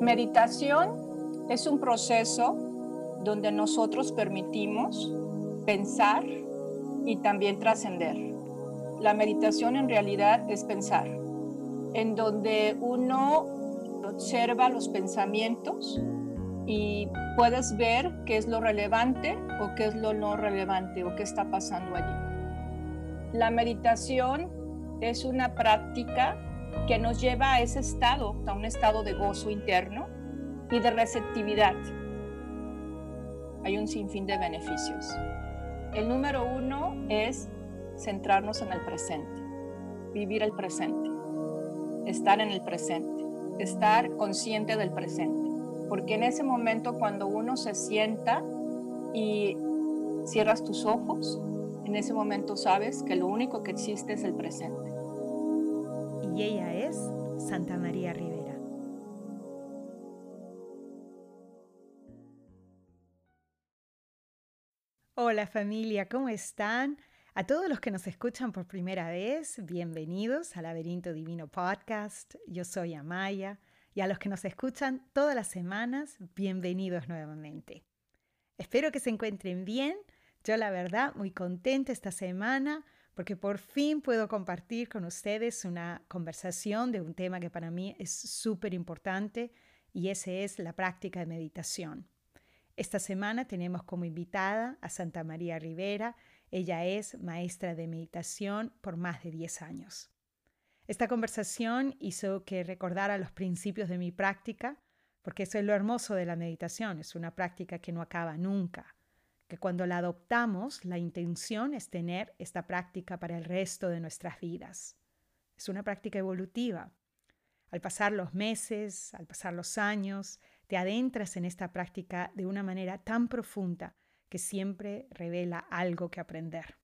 Meditación es un proceso donde nosotros permitimos pensar y también trascender. La meditación en realidad es pensar, en donde uno observa los pensamientos y puedes ver qué es lo relevante o qué es lo no relevante o qué está pasando allí. La meditación es una práctica que nos lleva a ese estado, a un estado de gozo interno y de receptividad. Hay un sinfín de beneficios. El número uno es centrarnos en el presente, vivir el presente, estar en el presente, estar consciente del presente. Porque en ese momento cuando uno se sienta y cierras tus ojos, en ese momento sabes que lo único que existe es el presente y ella es Santa María Rivera. Hola familia, ¿cómo están? A todos los que nos escuchan por primera vez, bienvenidos al Laberinto Divino Podcast. Yo soy Amaya y a los que nos escuchan todas las semanas, bienvenidos nuevamente. Espero que se encuentren bien. Yo la verdad muy contenta esta semana porque por fin puedo compartir con ustedes una conversación de un tema que para mí es súper importante y ese es la práctica de meditación. Esta semana tenemos como invitada a Santa María Rivera. Ella es maestra de meditación por más de 10 años. Esta conversación hizo que recordara los principios de mi práctica, porque eso es lo hermoso de la meditación, es una práctica que no acaba nunca que cuando la adoptamos, la intención es tener esta práctica para el resto de nuestras vidas. Es una práctica evolutiva. Al pasar los meses, al pasar los años, te adentras en esta práctica de una manera tan profunda que siempre revela algo que aprender.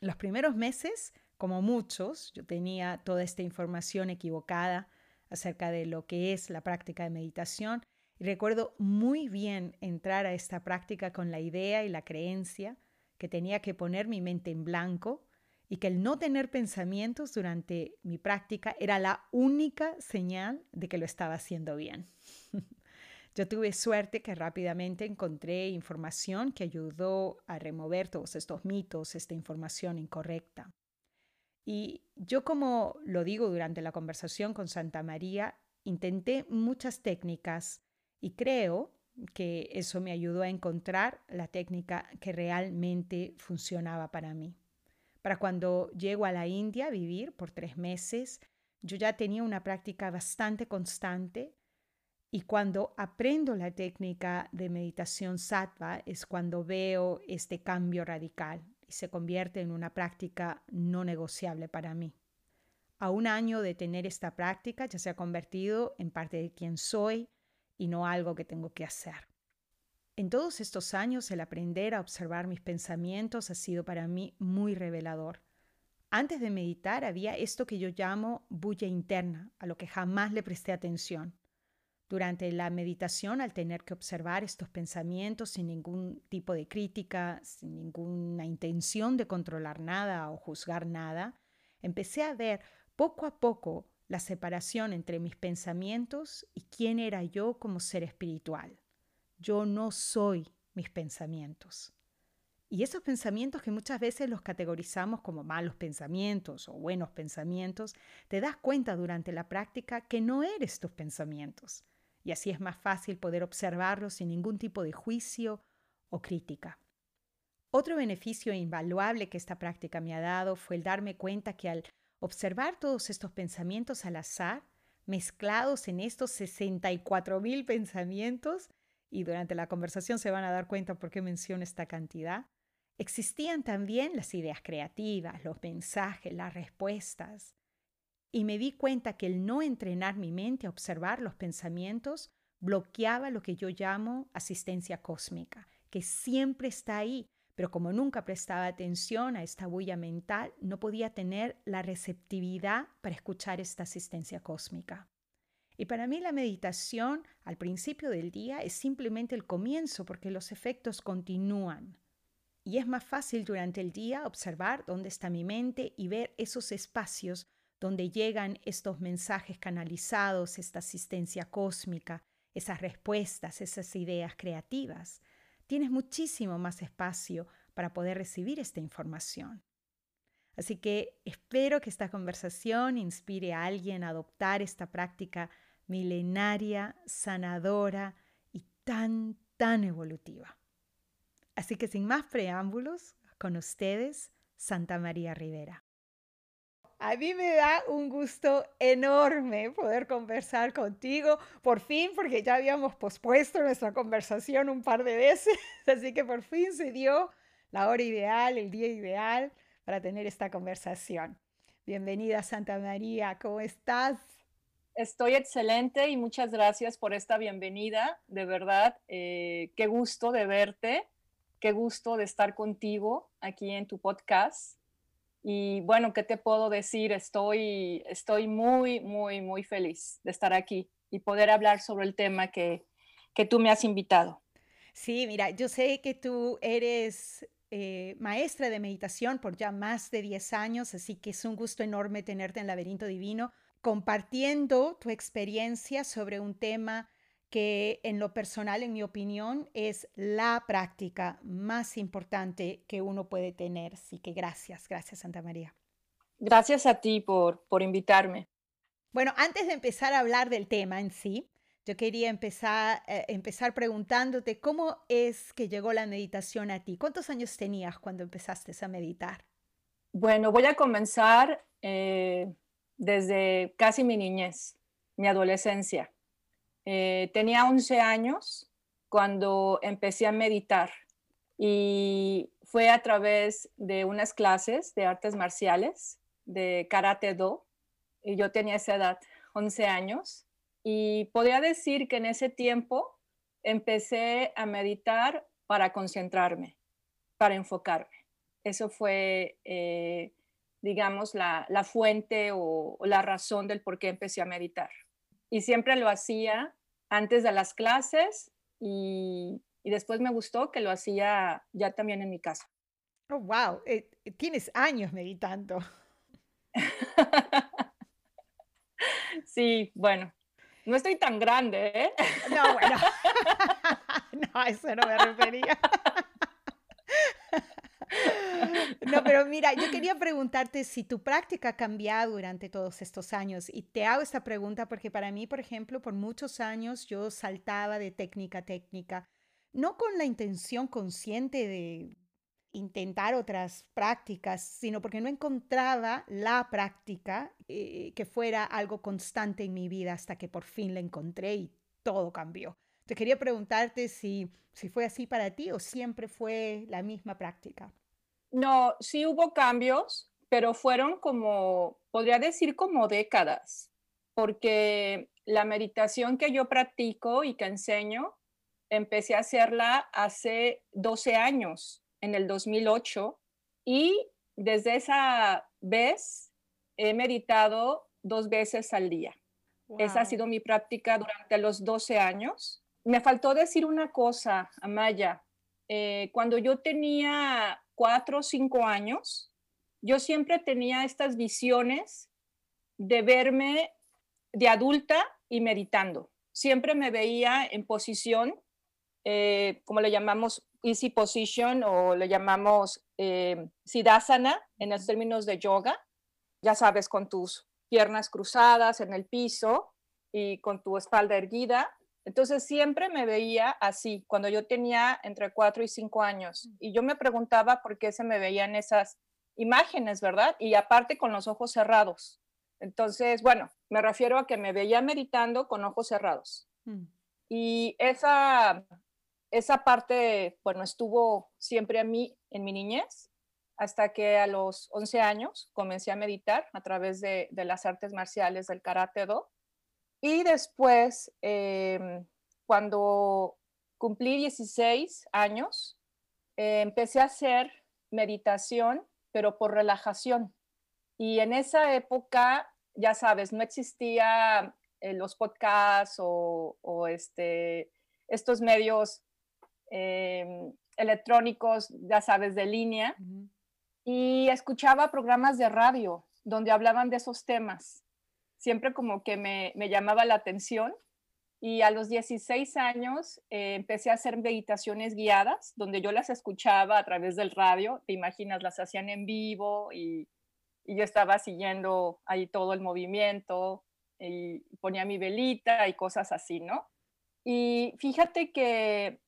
Los primeros meses, como muchos, yo tenía toda esta información equivocada acerca de lo que es la práctica de meditación y recuerdo muy bien entrar a esta práctica con la idea y la creencia que tenía que poner mi mente en blanco y que el no tener pensamientos durante mi práctica era la única señal de que lo estaba haciendo bien. Yo tuve suerte que rápidamente encontré información que ayudó a remover todos estos mitos, esta información incorrecta. Y yo, como lo digo durante la conversación con Santa María, intenté muchas técnicas y creo que eso me ayudó a encontrar la técnica que realmente funcionaba para mí. Para cuando llego a la India a vivir por tres meses, yo ya tenía una práctica bastante constante y cuando aprendo la técnica de meditación sattva es cuando veo este cambio radical y se convierte en una práctica no negociable para mí. A un año de tener esta práctica ya se ha convertido en parte de quien soy, y no algo que tengo que hacer. En todos estos años el aprender a observar mis pensamientos ha sido para mí muy revelador. Antes de meditar había esto que yo llamo bulla interna, a lo que jamás le presté atención. Durante la meditación, al tener que observar estos pensamientos sin ningún tipo de crítica, sin ninguna intención de controlar nada o juzgar nada, empecé a ver poco a poco la separación entre mis pensamientos y quién era yo como ser espiritual. Yo no soy mis pensamientos. Y esos pensamientos que muchas veces los categorizamos como malos pensamientos o buenos pensamientos, te das cuenta durante la práctica que no eres tus pensamientos. Y así es más fácil poder observarlos sin ningún tipo de juicio o crítica. Otro beneficio invaluable que esta práctica me ha dado fue el darme cuenta que al observar todos estos pensamientos al azar, mezclados en estos 64 mil pensamientos, y durante la conversación se van a dar cuenta por qué menciono esta cantidad, existían también las ideas creativas, los mensajes, las respuestas. Y me di cuenta que el no entrenar mi mente a observar los pensamientos bloqueaba lo que yo llamo asistencia cósmica, que siempre está ahí, pero como nunca prestaba atención a esta bulla mental, no podía tener la receptividad para escuchar esta asistencia cósmica. Y para mí la meditación al principio del día es simplemente el comienzo porque los efectos continúan. Y es más fácil durante el día observar dónde está mi mente y ver esos espacios donde llegan estos mensajes canalizados, esta asistencia cósmica, esas respuestas, esas ideas creativas, tienes muchísimo más espacio para poder recibir esta información. Así que espero que esta conversación inspire a alguien a adoptar esta práctica milenaria, sanadora y tan, tan evolutiva. Así que sin más preámbulos, con ustedes, Santa María Rivera. A mí me da un gusto enorme poder conversar contigo, por fin, porque ya habíamos pospuesto nuestra conversación un par de veces, así que por fin se dio la hora ideal, el día ideal para tener esta conversación. Bienvenida Santa María, ¿cómo estás? Estoy excelente y muchas gracias por esta bienvenida. De verdad, eh, qué gusto de verte, qué gusto de estar contigo aquí en tu podcast. Y bueno, ¿qué te puedo decir? Estoy, estoy muy, muy, muy feliz de estar aquí y poder hablar sobre el tema que, que tú me has invitado. Sí, mira, yo sé que tú eres eh, maestra de meditación por ya más de 10 años, así que es un gusto enorme tenerte en Laberinto Divino compartiendo tu experiencia sobre un tema que en lo personal, en mi opinión, es la práctica más importante que uno puede tener. Así que gracias, gracias Santa María. Gracias a ti por, por invitarme. Bueno, antes de empezar a hablar del tema en sí, yo quería empezar, eh, empezar preguntándote cómo es que llegó la meditación a ti. ¿Cuántos años tenías cuando empezaste a meditar? Bueno, voy a comenzar eh, desde casi mi niñez, mi adolescencia. Eh, tenía 11 años cuando empecé a meditar y fue a través de unas clases de artes marciales, de karate do, y yo tenía esa edad, 11 años, y podría decir que en ese tiempo empecé a meditar para concentrarme, para enfocarme. Eso fue, eh, digamos, la, fuente o, o, la razón del por qué empecé a meditar. Y siempre lo hacía antes de las clases y, después me gustó que lo hacía ya también en mi casa. Oh, wow, eh, tienes años meditando. sí, bueno, no estoy tan grande, ¿eh? No, bueno. no, eso no me refería. No, pero mira, yo quería preguntarte si tu práctica ha cambiado durante todos estos años. Y te hago esta pregunta porque para mí, por ejemplo, por muchos años yo saltaba de técnica a técnica, no con la intención consciente de intentar otras prácticas, sino porque no encontraba la práctica eh, que fuera algo constante en mi vida hasta que por fin la encontré y todo cambió. Te quería preguntarte si, si fue así para ti o siempre fue la misma práctica. No, sí hubo cambios, pero fueron como, podría decir como décadas, porque la meditación que yo practico y que enseño, empecé a hacerla hace 12 años, en el 2008, y desde esa vez he meditado dos veces al día. Esa ha sido mi práctica durante los 12 años. Me faltó decir una cosa, Amaya. Eh, cuando yo tenía cuatro o cinco años, yo siempre tenía estas visiones de verme de adulta y meditando. Siempre me veía en posición, eh, como le llamamos easy position o le llamamos eh, siddhasana en los términos de yoga. Ya sabes, con tus piernas cruzadas en el piso y con tu espalda erguida entonces siempre me veía así, cuando yo tenía entre cuatro y cinco años. Y yo me preguntaba por qué se me veían esas imágenes, ¿verdad? Y aparte con los ojos cerrados. Entonces, bueno, me refiero a que me veía meditando con ojos cerrados. Mm. Y esa, esa parte, bueno, estuvo siempre a mí en mi niñez, hasta que a los 11 años comencé a meditar a través de, de las artes marciales del karate do. Y después, em, cuando cumplí 16 años, eh, empecé a hacer meditación, pero por relajación. Y en esa época, ya sabes, no existía eh, los podcasts o, este, estos medios em, electrónicos, ya sabes, de línea. Y escuchaba programas de radio donde hablaban de esos temas. Siempre como que me, me llamaba la atención. Y a los 16 años eh, empecé a hacer meditaciones guiadas, donde yo las escuchaba a través del radio, te imaginas, las hacían en vivo y, y yo estaba siguiendo ahí todo el movimiento y ponía mi velita y cosas así, ¿no? Y fíjate que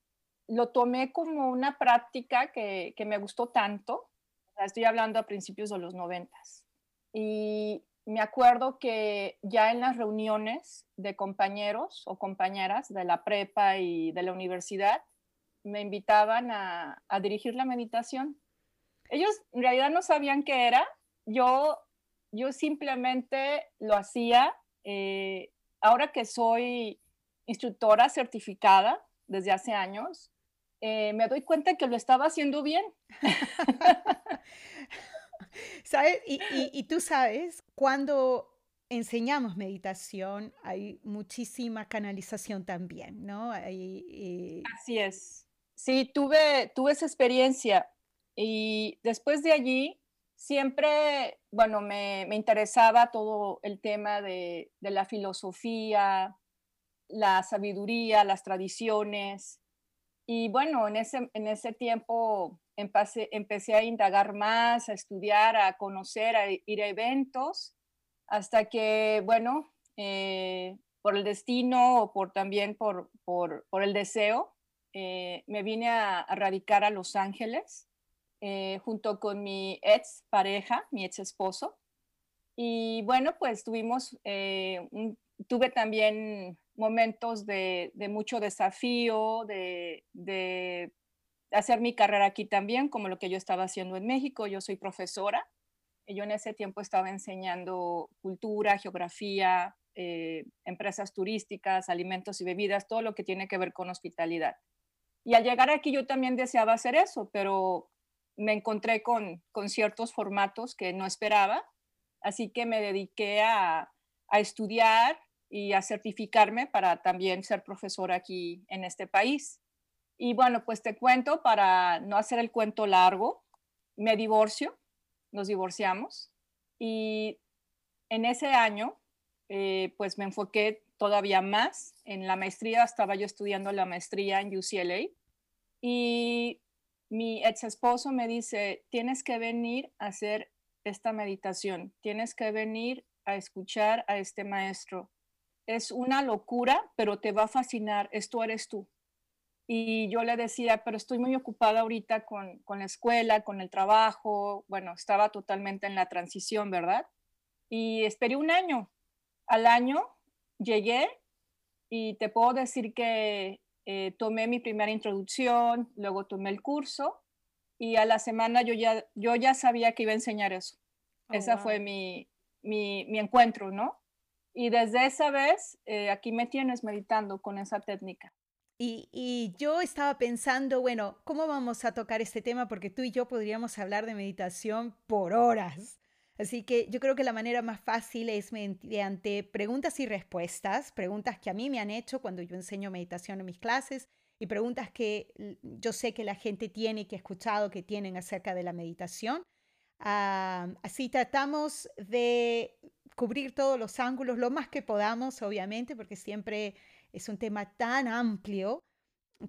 lo tomé como una práctica que, que me gustó tanto, estoy hablando a principios de los noventas, y me acuerdo que ya en las reuniones de compañeros o compañeras de la prepa y de la universidad, me invitaban a, dirigir la meditación. Ellos en realidad no sabían qué era, yo, yo simplemente lo hacía. Eh, ahora que soy instructora certificada desde hace años, eh, me doy cuenta que lo estaba haciendo bien. ¿Sabes? Y, tú sabes, cuando enseñamos meditación hay muchísima canalización también, ¿no? Eh, Así es. Sí, tuve, tuve esa experiencia y después de allí siempre, bueno, me, interesaba todo el tema de, de, la filosofía, la sabiduría, las tradiciones. Y bueno, en ese, en ese tiempo empecé, empecé a indagar más, a estudiar, a conocer, a ir a eventos, hasta que, bueno, eh, por el destino o por, también por, por, por el deseo, eh, me vine a, radicar a Los Ángeles eh, junto con mi ex pareja, mi ex esposo. Y bueno, pues tuvimos, tuve también momentos de, de mucho desafío, de, de hacer mi carrera aquí también, como lo que yo estaba haciendo en México. Yo soy profesora. Yo en ese tiempo estaba enseñando cultura, geografía, eh, empresas turísticas, alimentos y bebidas, todo lo que tiene que ver con hospitalidad. Y al llegar aquí yo también deseaba hacer eso, pero me encontré con, con ciertos formatos que no esperaba, así que me dediqué a, a estudiar y a certificarme para también ser profesora aquí en este país. Y bueno, pues te cuento para no hacer el cuento largo, me divorcio, nos divorciamos y en ese año eh, pues me enfoqué todavía más en la maestría, estaba yo estudiando la maestría en UCLA y mi ex esposo me dice, tienes que venir a hacer esta meditación, tienes que venir a escuchar a este maestro. Es una locura, pero te va a fascinar, esto eres tú. Y yo le decía, pero estoy muy ocupada ahorita con, con la escuela, con el trabajo. Bueno, estaba totalmente en la transición, ¿verdad? Y esperé un año. Al año llegué y te puedo decir que eh, tomé mi primera introducción, luego tomé el curso y a la semana yo ya, yo ya sabía que iba a enseñar eso. Oh, Esa fue mi, mi, mi, encuentro, ¿no? Y desde esa vez, eh, aquí me tienes meditando con esa técnica. Y, yo estaba pensando, bueno, ¿cómo vamos a tocar este tema? Porque tú y yo podríamos hablar de meditación por horas. Así que yo creo que la manera más fácil es mediante preguntas y respuestas, preguntas que a mí me han hecho cuando yo enseño meditación en mis clases y preguntas que yo sé que la gente tiene que he escuchado que tienen acerca de la meditación. Ah, así tratamos de cubrir todos los ángulos lo más que podamos, obviamente, porque siempre es un tema tan amplio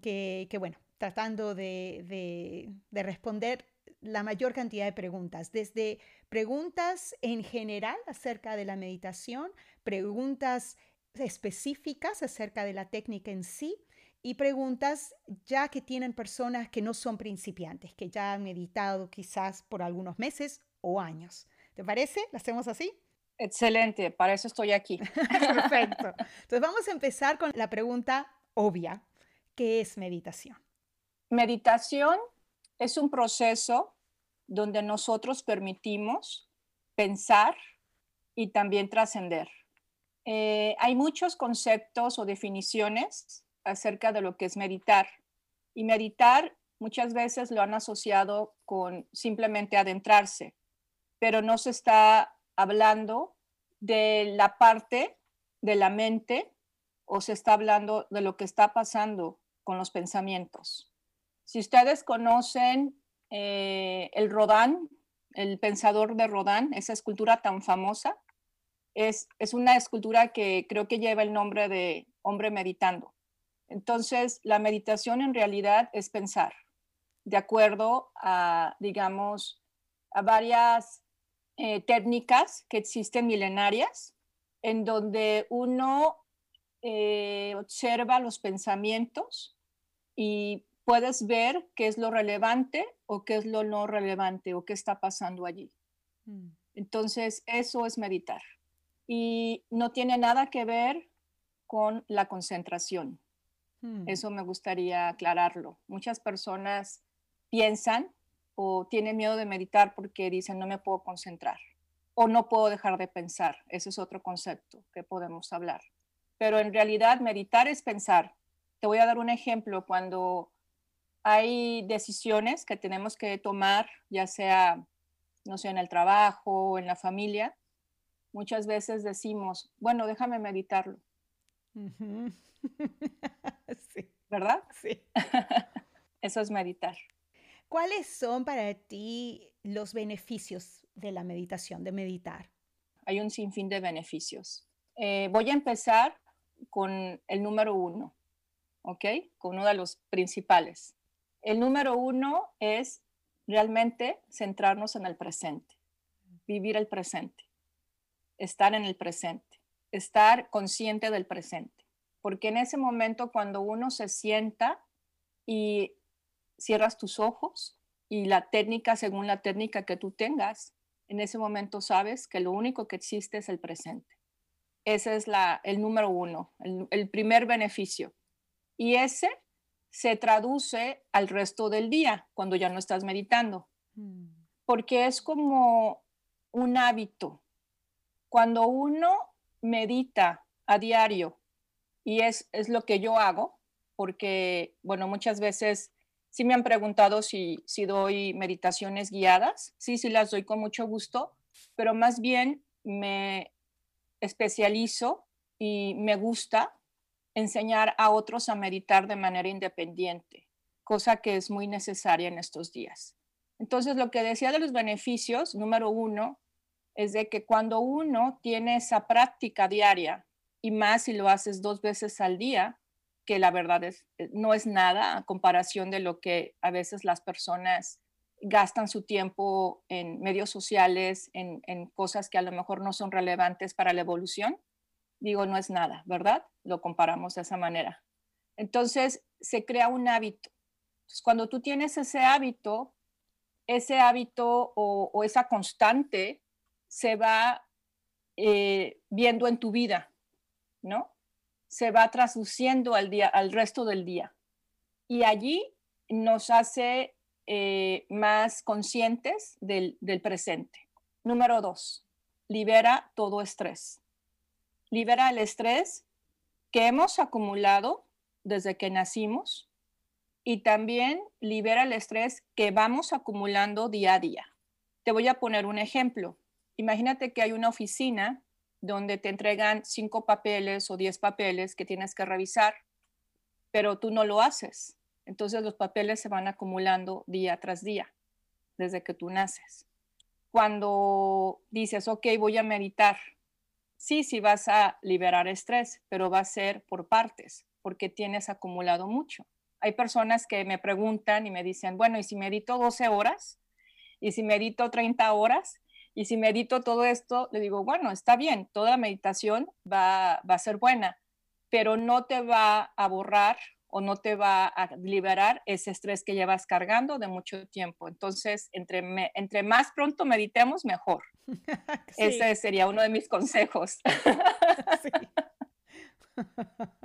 que, bueno, tratando de, responder la mayor cantidad de preguntas, desde preguntas en general acerca de la meditación, preguntas específicas acerca de la técnica en sí y preguntas ya que tienen personas que no son principiantes, que ya han meditado quizás por algunos meses o años. ¿Te parece? ¿Lo hacemos así? Excelente, para eso estoy aquí. Perfecto. Entonces vamos a empezar con la pregunta obvia. ¿Qué es meditación? Meditación es un proceso donde nosotros permitimos pensar y también trascender. Eh, hay muchos conceptos o definiciones acerca de lo que es meditar. Y meditar muchas veces lo han asociado con simplemente adentrarse, pero no se está hablando de la parte de la mente o se está hablando de lo que está pasando con los pensamientos. Si ustedes conocen eh, el Rodán, el pensador de Rodin, esa escultura tan famosa, es, es una escultura que creo que lleva el nombre de hombre meditando. Entonces, la meditación en realidad es pensar, de acuerdo a, digamos, a varias eh, técnicas que existen milenarias, en donde uno eh, observa los pensamientos y puedes ver qué es lo relevante o qué es lo no relevante o qué está pasando allí. Mm. Entonces, eso es meditar. Y no tiene nada que ver con la concentración. Mm. Eso me gustaría aclararlo. Muchas personas piensan o tienen miedo de meditar porque dicen no me puedo concentrar o no puedo dejar de pensar. Ese es otro concepto que podemos hablar. Pero en realidad meditar es pensar. Te voy a dar un ejemplo. Cuando hay decisiones que tenemos que tomar, ya sea, no sé, en el trabajo o en la familia, muchas veces decimos, bueno, déjame meditarlo. ¿Verdad? Sí. Eso es meditar. ¿Cuáles son para ti los beneficios de la meditación, de meditar? Hay un sinfín de beneficios. Eh, voy a empezar con el número uno, ¿ok? Con uno de los principales. El número uno es realmente centrarnos en el presente, vivir el presente, estar en el presente, estar consciente del presente. Porque en ese momento cuando uno se sienta y cierras tus ojos y la técnica, según la técnica que tú tengas, en ese momento sabes que lo único que existe es el presente. Ese es la, el número uno, el, el primer beneficio. Y ese se traduce al resto del día cuando ya no estás meditando, mm. porque es como un hábito. Cuando uno medita a diario, y es, es lo que yo hago, porque, bueno, muchas veces sí me han preguntado si, si doy meditaciones guiadas, sí, sí las doy con mucho gusto, pero más bien me especializo y me gusta enseñar a otros a meditar de manera independiente, cosa que es muy necesaria en estos días. Entonces, lo que decía de los beneficios, número uno, es de que cuando uno tiene esa práctica diaria, y más si lo haces dos veces al día, que la verdad es, eh, no es nada a comparación de lo que a veces las personas gastan su tiempo en medios sociales, en, cosas que a lo mejor no son relevantes para la evolución, digo, no es nada, ¿verdad? Lo comparamos de esa manera. Entonces, se crea un hábito. cuando tú tienes ese hábito, ese hábito o, esa constante se va eh, viendo en tu vida, ¿no? Se va traduciendo al, día, al resto del día. Y allí nos hace eh, más conscientes del presente. Número dos, libera todo estrés libera el estrés que hemos acumulado desde que nacimos y también libera el estrés que vamos acumulando día a día. Te voy a poner un ejemplo. Imagínate que hay una oficina donde te entregan cinco papeles o diez papeles que tienes que revisar, pero tú no lo haces. Entonces los papeles se van acumulando día tras día, desde que tú naces. Cuando dices, ok, voy a meditar, sí, sí vas a liberar estrés, pero va a ser por partes, porque tienes acumulado mucho. Hay personas que me preguntan y me dicen, bueno, ¿y si medito 12 horas? ¿Y si medito 30 horas? Y si medito todo esto, le digo, bueno, está bien, toda meditación va, va a ser buena, pero no te va a borrar o no te va a liberar ese estrés que llevas cargando de mucho tiempo. Entonces, entre, entre más pronto meditemos, mejor. Ese sería uno de mis consejos.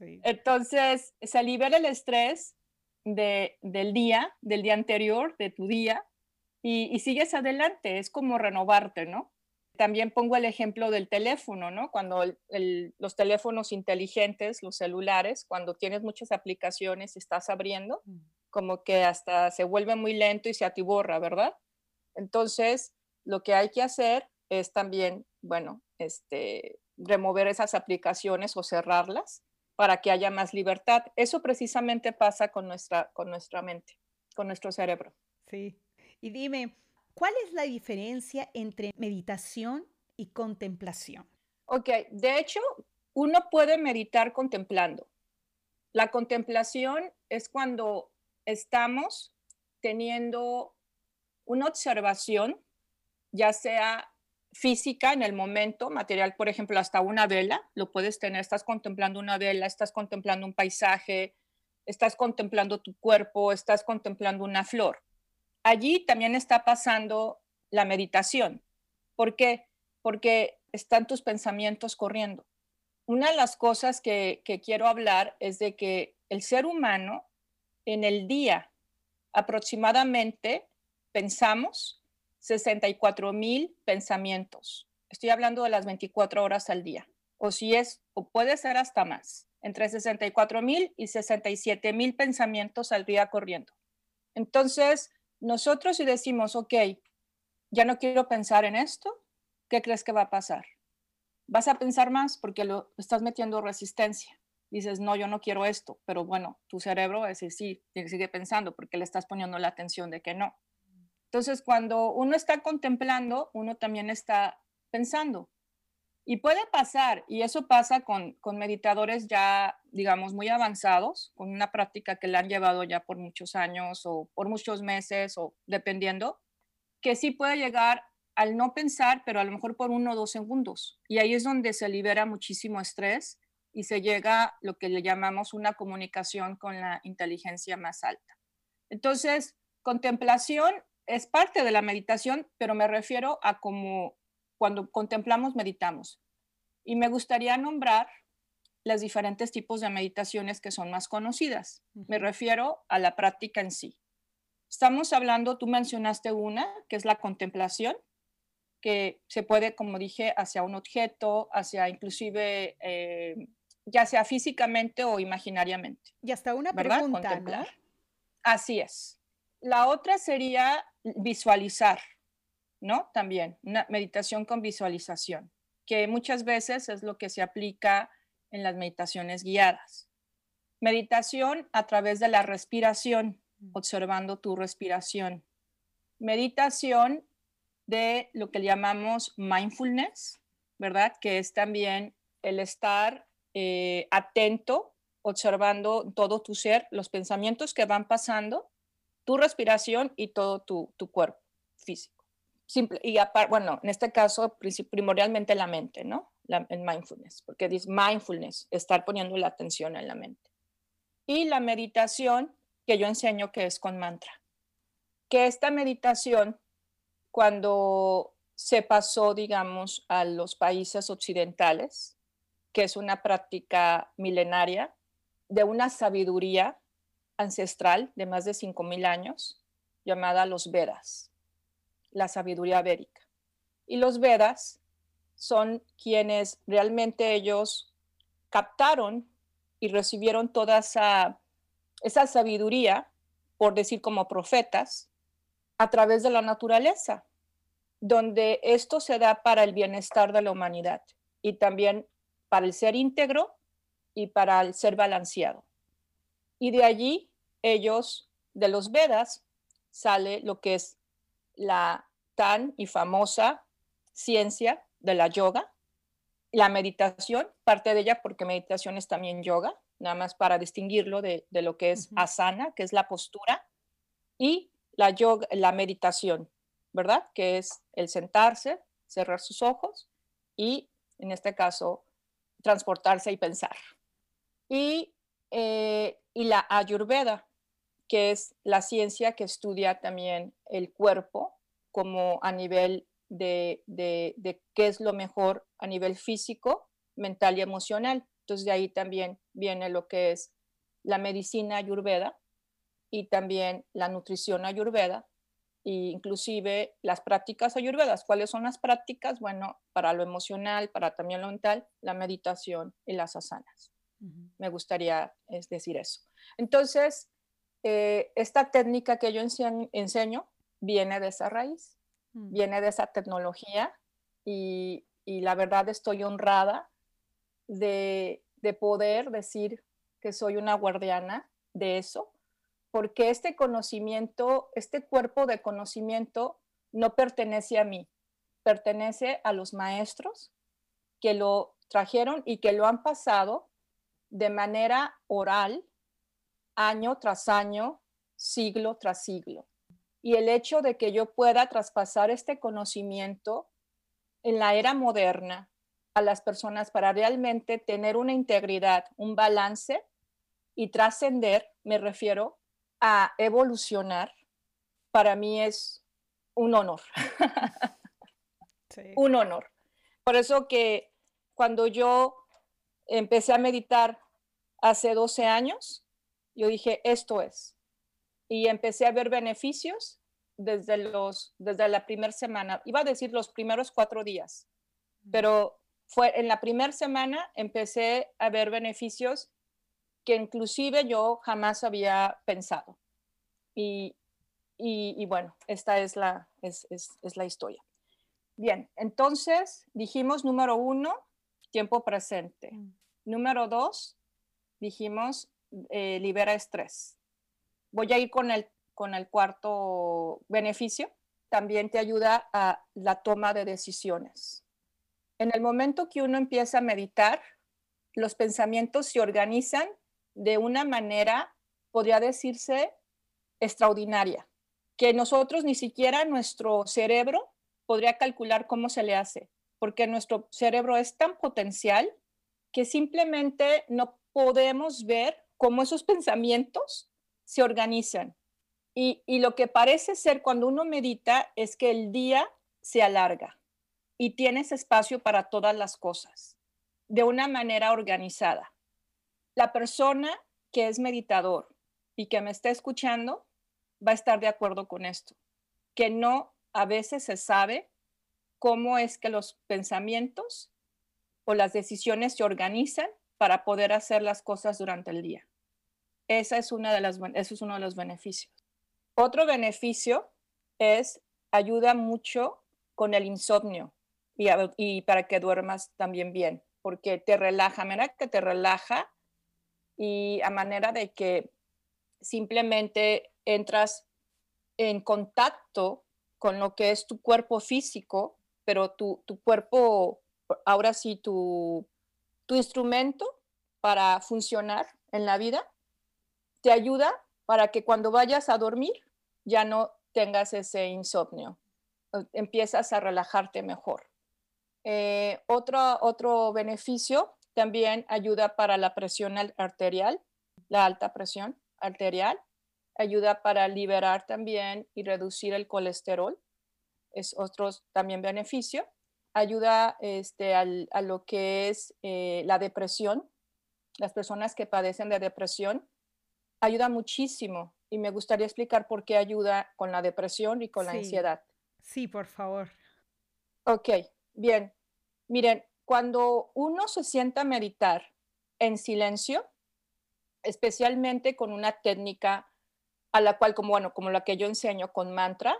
Entonces, se libera el estrés de, del día, del día anterior, de tu día, y, y sigues adelante. Es como renovarte, ¿no? también pongo el ejemplo del teléfono, ¿no? Cuando los teléfonos inteligentes, los celulares, cuando tienes muchas aplicaciones estás abriendo, mm. como que hasta se vuelve muy lento y se atiborra, ¿verdad? Entonces, lo que hay que hacer es también, bueno, este, remover esas aplicaciones o cerrarlas para que haya más libertad. Eso precisamente pasa con nuestra, con nuestra mente, con nuestro cerebro. Sí. Y dime, ¿Cuál es la diferencia entre meditación y contemplación? Ok, de hecho, uno puede meditar contemplando. La contemplación es cuando estamos teniendo una observación, ya sea física en el momento, material, por ejemplo, hasta una vela, lo puedes tener, estás contemplando una vela, estás contemplando un paisaje, estás contemplando tu cuerpo, estás contemplando una flor. Allí también está pasando la meditación. ¿Por qué? Porque están tus pensamientos corriendo. Una de las cosas que, que quiero hablar es de que el ser humano en el día aproximadamente pensamos 64 mil pensamientos. Estoy hablando de las 24 horas al día. O si es, o puede ser hasta más, entre 64 mil y 67 mil pensamientos al día corriendo. Entonces, nosotros si decimos, ok, ya no quiero pensar en esto, ¿qué crees que va a pasar? Vas a pensar más porque lo estás metiendo resistencia. Dices, no, yo no quiero esto, pero bueno, tu cerebro va a decir, sí, sigue pensando porque le estás poniendo la atención de que no. Entonces, cuando uno está contemplando, uno también está pensando. Y puede pasar, y eso pasa con, con, meditadores ya, digamos, muy avanzados, con una práctica que le han llevado ya por muchos años o por muchos meses o dependiendo, que sí puede llegar al no pensar, pero a lo mejor por uno o dos segundos. Y ahí es donde se libera muchísimo estrés y se llega lo que le llamamos una comunicación con la inteligencia más alta. Entonces, contemplación es parte de la meditación, pero me refiero a como cuando contemplamos, meditamos. Y me gustaría nombrar los diferentes tipos de meditaciones que son más conocidas. Me refiero a la práctica en sí. Estamos hablando, tú mencionaste una, que es la contemplación, que se puede, como dije, hacia un objeto, hacia inclusive, eh, ya sea físicamente o imaginariamente. Y hasta una pregunta, ¿no? Así es. La otra sería visualizar, ¿no? También, una meditación con visualización, que muchas veces es lo que se aplica en las meditaciones guiadas. Meditación a través de la respiración, observando tu respiración. Meditación de lo que llamamos mindfulness, ¿verdad? Que es también el estar eh, atento, observando todo tu ser, los pensamientos que van pasando, tu respiración y todo tu, tu cuerpo físico. Simple, y bueno, en este caso primordialmente la mente, ¿no? La, el mindfulness, porque dice mindfulness, estar poniendo la atención en la mente. Y la meditación que yo enseño que es con mantra. Que esta meditación, cuando se pasó, digamos, a los países occidentales, que es una práctica milenaria de una sabiduría ancestral de más de 5.000 años llamada los Vedas, la sabiduría védica. Y los Vedas son quienes realmente ellos captaron y recibieron toda esa esa sabiduría, por decir como profetas, a través de la naturaleza, donde esto se da para el bienestar de la humanidad y también para el ser íntegro y para el ser balanceado. Y de allí ellos, de los Vedas, sale lo que es la tan y famosa ciencia de la yoga, la meditación, parte de ella porque meditación es también yoga, nada más para distinguirlo de, lo que es asana, que es la postura, y la yoga, la meditación, ¿verdad? Que es el sentarse, cerrar sus ojos y, en este caso, transportarse y pensar. Y, eh, y la ayurveda, que es la ciencia que estudia también el cuerpo como a nivel de, de, de qué es lo mejor a nivel físico, mental y emocional. Entonces de ahí también viene lo que es la medicina ayurveda y también la nutrición ayurveda e inclusive las prácticas ayurvedas. ¿Cuáles son las prácticas? Bueno, para lo emocional, para también lo mental, la meditación y las asanas. Me gustaría es decir eso. Entonces, eh, esta técnica que yo enseño, viene de esa raíz, mm. viene de esa tecnología y, y la verdad estoy honrada de, poder decir que soy una guardiana de eso, porque este conocimiento, este cuerpo de conocimiento no pertenece a mí, pertenece a los maestros que lo trajeron y que lo han pasado de manera oral, año tras año, siglo tras siglo. Y el hecho de que yo pueda traspasar este conocimiento en la era moderna a las personas para realmente tener una integridad, un balance y trascender, me refiero a evolucionar, para mí es un honor. Un honor. Por eso que cuando yo empecé a meditar hace 12 años, yo dije, esto es. Y empecé a ver beneficios desde, los, desde la primera semana. Iba a decir los primeros cuatro días, pero fue en la primera semana empecé a ver beneficios que inclusive yo jamás había pensado. Y, y, bueno, esta es la, es, es, es la historia. Bien, entonces dijimos número uno, tiempo presente. Mm. Número dos, dijimos eh, libera estrés. Voy a ir con el, con el cuarto beneficio. También te ayuda a la toma de decisiones. En el momento que uno empieza a meditar, los pensamientos se organizan de una manera, podría decirse, extraordinaria que nosotros ni siquiera nuestro cerebro podría calcular cómo se le hace, porque nuestro cerebro es tan potencial que simplemente no podemos ver cómo esos pensamientos se organizan. Y, y lo que parece ser cuando uno medita es que el día se alarga y tienes espacio para todas las cosas de una manera organizada. La persona que es meditador y que me está escuchando va a estar de acuerdo con esto, que no a veces se sabe cómo es que los pensamientos o las decisiones se organizan para poder hacer las cosas durante el día. Esa es una de las, ese es uno de los beneficios. Otro beneficio es ayuda mucho con el insomnio y, para que duermas también bien, porque te relaja, mira que te relaja y a manera de que simplemente entras en contacto con lo que es tu cuerpo físico, pero tu, cuerpo, ahora sí, tu, tu instrumento para funcionar en la vida, te ayuda para que cuando vayas a dormir ya no tengas ese insomnio, empiezas a relajarte mejor. Eh, otro, otro beneficio también ayuda para la presión arterial, la alta presión arterial ayuda para liberar también y reducir el colesterol, es otro también beneficio. Ayuda este, a lo que es eh, la depresión, las personas que padecen de depresión, ayuda muchísimo y me gustaría explicar por qué ayuda con la depresión y con la ansiedad. Sí, por favor. Ok, bien. Miren, cuando uno se sienta a meditar en silencio, especialmente con una técnica a la cual, como, bueno, como la que yo enseño con mantra,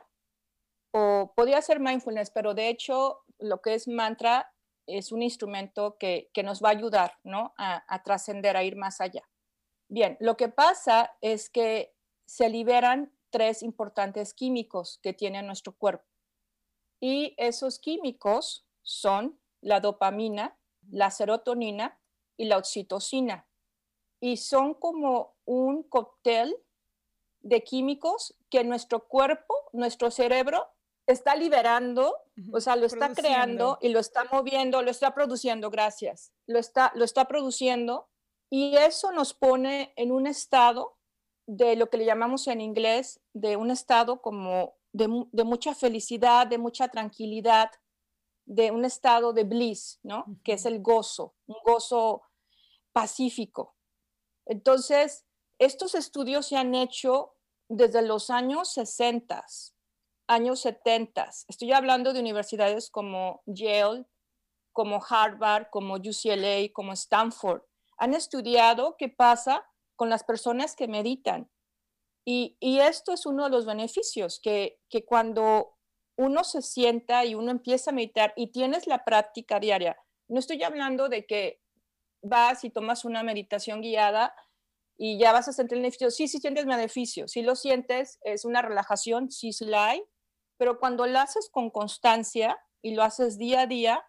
o podría ser mindfulness, pero de hecho lo que es mantra es un instrumento que, nos va a ayudar ¿no? a, a trascender, a ir más allá. Bien, lo que pasa es que se liberan tres importantes químicos que tiene nuestro cuerpo. Y esos químicos son la dopamina, la serotonina y la oxitocina. Y son como un cóctel de químicos que nuestro cuerpo, nuestro cerebro está liberando, o sea, lo está creando y lo está moviendo, lo está produciendo, gracias, lo está, lo está produciendo y eso nos pone en un estado de lo que le llamamos en inglés, de un estado como de, mucha felicidad, de mucha tranquilidad, de un estado de bliss, ¿no? Que es el gozo, un gozo pacífico. Entonces, estos estudios se han hecho desde los años 60, años 70. Estoy hablando de universidades como Yale, como Harvard, como UCLA, como Stanford. Han estudiado qué pasa con las personas que meditan. Y, esto es uno de los beneficios, que, cuando uno se sienta y uno empieza a meditar y tienes la práctica diaria, no estoy hablando de que vas y tomas una meditación guiada y ya vas a sentir el beneficio. Sí, sí sientes beneficio, sí lo sientes, es una relajación, sí, sí la hay, pero cuando lo haces con constancia y lo haces día a día,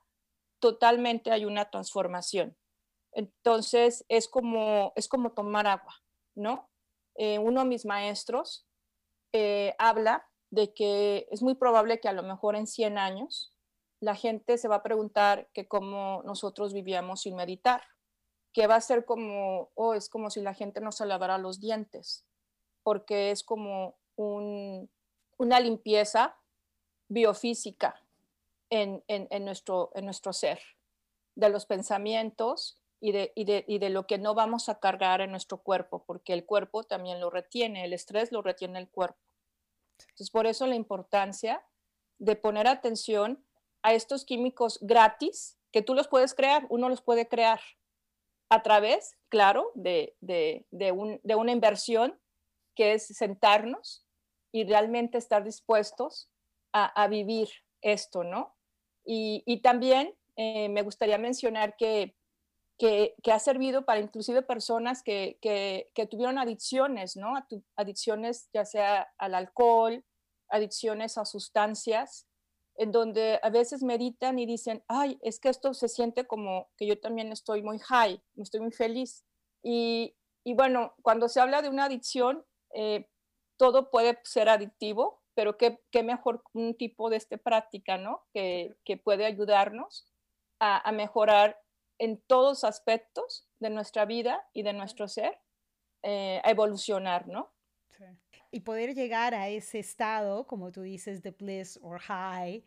totalmente hay una transformación. Entonces es como, es como tomar agua, ¿no? Eh, uno de mis maestros eh, habla de que es muy probable que a lo mejor en 100 años la gente se va a preguntar que cómo nosotros vivíamos sin meditar, que va a ser como, oh, es como si la gente no se lavara los dientes, porque es como una limpieza biofísica en, nuestro, en nuestro ser, de los pensamientos y de, y de lo que no vamos a cargar en nuestro cuerpo, porque el cuerpo también lo retiene, el estrés lo retiene el cuerpo. Entonces, por eso la importancia de poner atención a estos químicos gratis que tú los puedes crear, uno los puede crear a través, claro, de, una inversión que es sentarnos y realmente estar dispuestos a, vivir esto, ¿no? Y, también eh, me gustaría mencionar que, que, ha servido para inclusive personas que, que tuvieron adicciones, ¿no? Adicciones ya sea al alcohol, adicciones a sustancias, en donde a veces meditan y dicen, ay, es que esto se siente como que yo también estoy muy high, estoy muy feliz. Y, bueno, cuando se habla de una adicción, eh, todo puede ser adictivo, pero qué, mejor un tipo de este práctica, ¿no? Que, puede ayudarnos a, mejorar en todos aspectos de nuestra vida y de nuestro ser, eh, a evolucionar, ¿no? y poder llegar a ese estado, como tú dices, de bliss or high,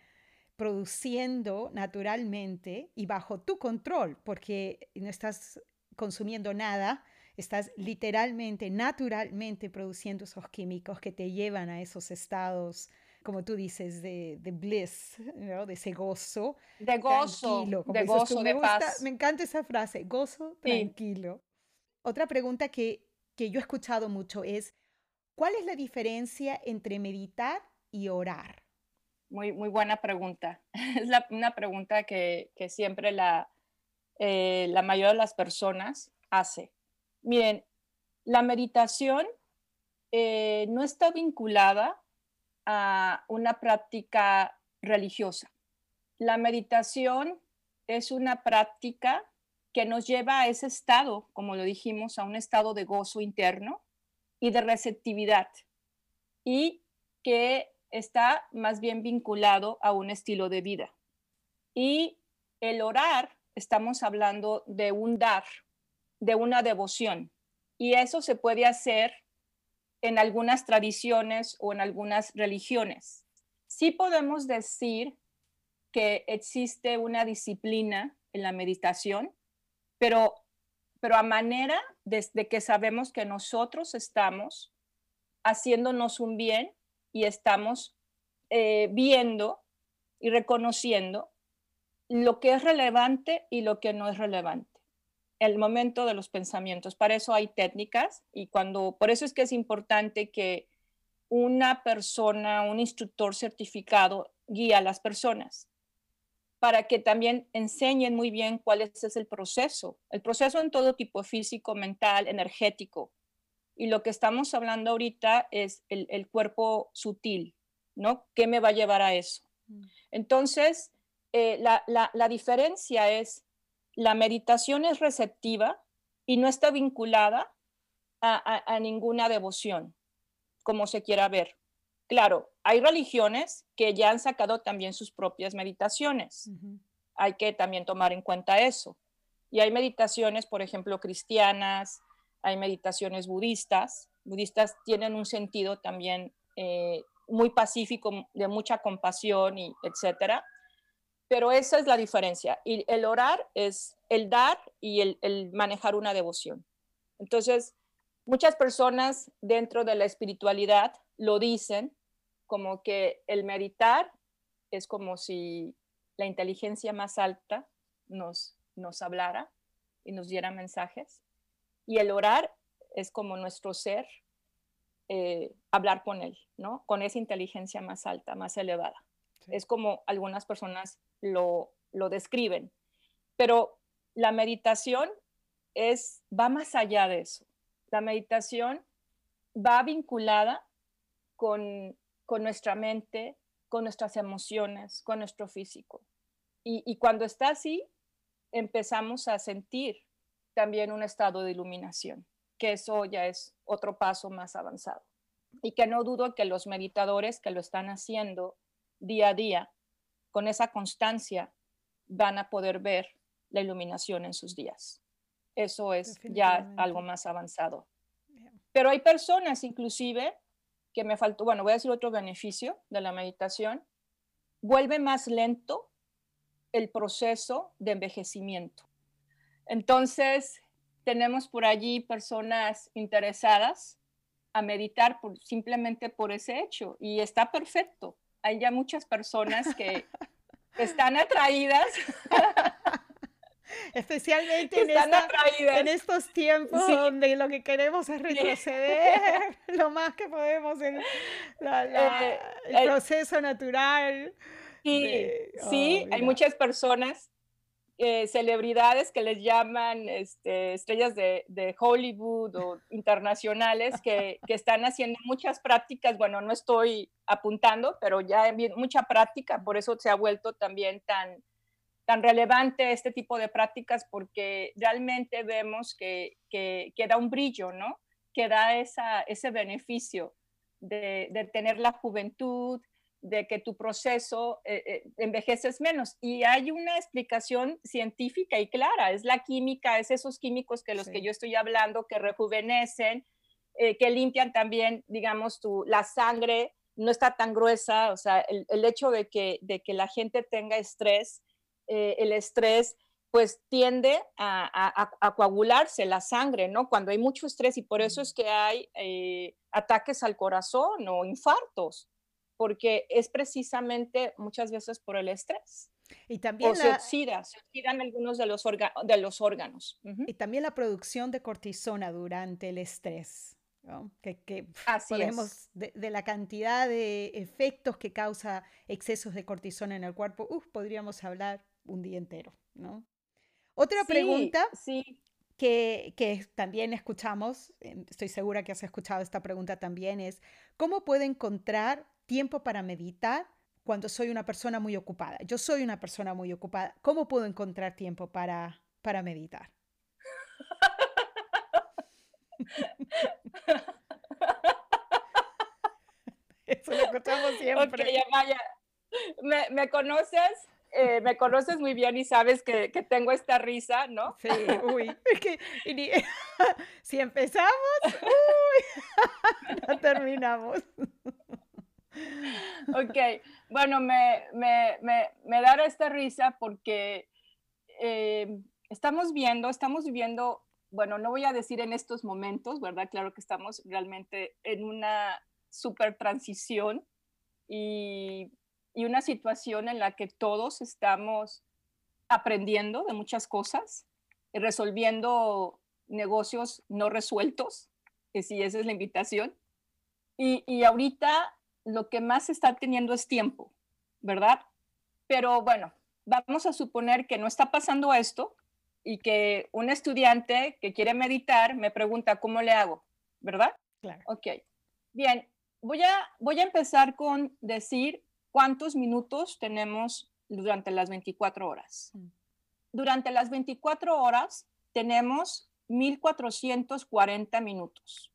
produciendo naturalmente y bajo tu control, porque no estás consumiendo nada, estás literalmente, naturalmente produciendo esos químicos que te llevan a esos estados, como tú dices, de, bliss, de ese gozo. De gozo, de gozo, me de paz. Me encanta esa frase, gozo tranquilo. Otra pregunta que, que yo he escuchado mucho es, ¿Cuál es la diferencia entre meditar y orar? Muy, muy buena pregunta. Es una pregunta que, siempre la, eh, la mayoría de las personas hace. Miren, la meditación eh, no está vinculada a una práctica religiosa. La meditación es una práctica que nos lleva a ese estado, como lo dijimos, a un estado de gozo interno, y de receptividad y que está más bien vinculado a un estilo de vida. Y el orar, estamos hablando de un dar, de una devoción. Y eso se puede hacer en algunas tradiciones o en algunas religiones. Sí podemos decir que existe una disciplina en la meditación, pero pero a manera desde que sabemos que nosotros estamos haciéndonos un bien y estamos eh, viendo y reconociendo lo que es relevante y lo que no es relevante. El momento de los pensamientos. Para eso hay técnicas y cuando, por eso es que es importante que una persona, un instructor certificado guíe a las personas para que también enseñen muy bien cuál es, el proceso, el proceso en todo tipo, físico, mental, energético. Y lo que estamos hablando ahorita es el, cuerpo sutil, ¿no? ¿Qué me va a llevar a eso? Mm. Entonces, eh, la, diferencia es, la meditación es receptiva y no está vinculada a ninguna devoción, como se quiera ver. Claro, hay religiones que ya han sacado también sus propias meditaciones. Hay que también tomar en cuenta eso. Y hay meditaciones, por ejemplo, cristianas, hay meditaciones budistas. Budistas tienen un sentido también eh, muy pacífico, de mucha compasión y etcétera. Pero esa es la diferencia. Y el orar es el dar y el manejar una devoción. Entonces, muchas personas dentro de la espiritualidad lo dicen como que el meditar es como si la inteligencia más alta nos, nos hablara y nos diera mensajes. Y el orar es como nuestro ser, eh, hablar con él, ¿no? Con esa inteligencia más alta, más elevada. Es como algunas personas lo, lo describen. Pero la meditación es, va más allá de eso. La meditación va vinculada con, con nuestra mente, con nuestras emociones, con nuestro físico. Y, y cuando está así, empezamos a sentir también un estado de iluminación, que eso ya es otro paso más avanzado. Y que no dudo que los meditadores que lo están haciendo día a día, con esa constancia, van a poder ver la iluminación en sus días. Eso es ya algo más avanzado. Pero hay personas inclusive que me faltó, bueno, voy a decir otro beneficio de la meditación, vuelve más lento el proceso de envejecimiento. Entonces, tenemos por allí personas interesadas a meditar por, simplemente por ese hecho y está perfecto. Hay ya muchas personas que están atraídas. Especialmente en, estos tiempos donde lo que queremos es retroceder lo más que podemos en eh, el proceso natural. Sí, sí oh, hay muchas personas, eh, celebridades que les llaman este, estrellas de, de, Hollywood o internacionales que, que, están haciendo muchas prácticas. Bueno, no estoy apuntando, pero ya hay mucha práctica, por eso se ha vuelto también tan tan relevante este tipo de prácticas porque realmente vemos que, que, da un brillo, ¿no? Que da esa, ese beneficio de, de, tener la juventud, de que tu proceso eh, eh, envejeces menos. Y hay una explicación científica y clara, es la química, es esos químicos que los que yo estoy hablando, que rejuvenecen, eh, que limpian también, digamos, tu, la sangre, no está tan gruesa, o sea, el, el hecho de que, de que la gente tenga estrés eh, el estrés pues tiende a, coagularse la sangre, ¿no? Cuando hay mucho estrés y por eso es que hay eh, ataques al corazón o infartos, porque es precisamente muchas veces por el estrés. Y también se oxida, se oxidan algunos de los, de los órganos. Y también la producción de cortisona durante el estrés. Que, Así podemos, de, la cantidad de efectos que causa excesos de cortisona en el cuerpo, podríamos hablar un día entero, ¿no? Otra pregunta sí. Que, que, también escuchamos, em, estoy segura que has escuchado esta pregunta también, es ¿cómo puedo encontrar tiempo para meditar cuando soy una persona muy ocupada? Yo soy una persona muy ocupada. ¿Cómo puedo encontrar tiempo para, para meditar? Eso lo escuchamos siempre. Okay, Amaya, ¿me, ¿me conoces? Eh, me conoces muy bien y sabes que, tengo esta risa, ¿no? Sí, uy, que, si empezamos, uy, no terminamos. Ok, bueno, me, me, me, da esta risa porque eh, estamos viendo, estamos viviendo, bueno, no voy a decir en estos momentos, ¿verdad? Claro que estamos realmente en una super transición y y una situación en la que todos estamos aprendiendo de muchas cosas y resolviendo negocios no resueltos, que sí, esa es la invitación. Y, y ahorita lo que más está teniendo es tiempo, ¿verdad? Pero bueno, vamos a suponer que no está pasando esto y que un estudiante que quiere meditar me pregunta, ¿cómo le hago? ¿Verdad? Claro. Ok. Bien, voy a, voy a empezar con decir cuántos minutos tenemos durante las 24 horas. Mm. Durante las 24 horas tenemos 1440 minutos.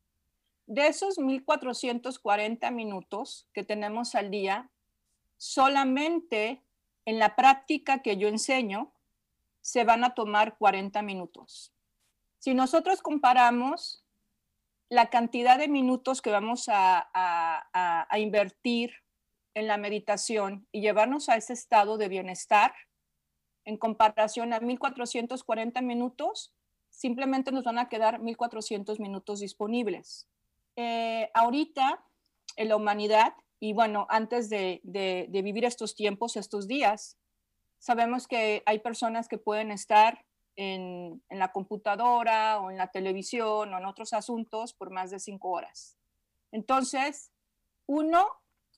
De esos 1440 minutos que tenemos al día, solamente en la práctica que yo enseño se van a tomar 40 minutos. Si nosotros comparamos la cantidad de minutos que vamos a, invertir en la meditación y llevarnos a ese estado de bienestar en comparación a 1440 minutos, simplemente nos van a quedar 1400 minutos disponibles. Eh, ahorita en la humanidad, y bueno, antes de, vivir estos tiempos, estos días, sabemos que hay personas que pueden estar en, en, la computadora o en la televisión o en otros asuntos por más de cinco horas. Entonces, uno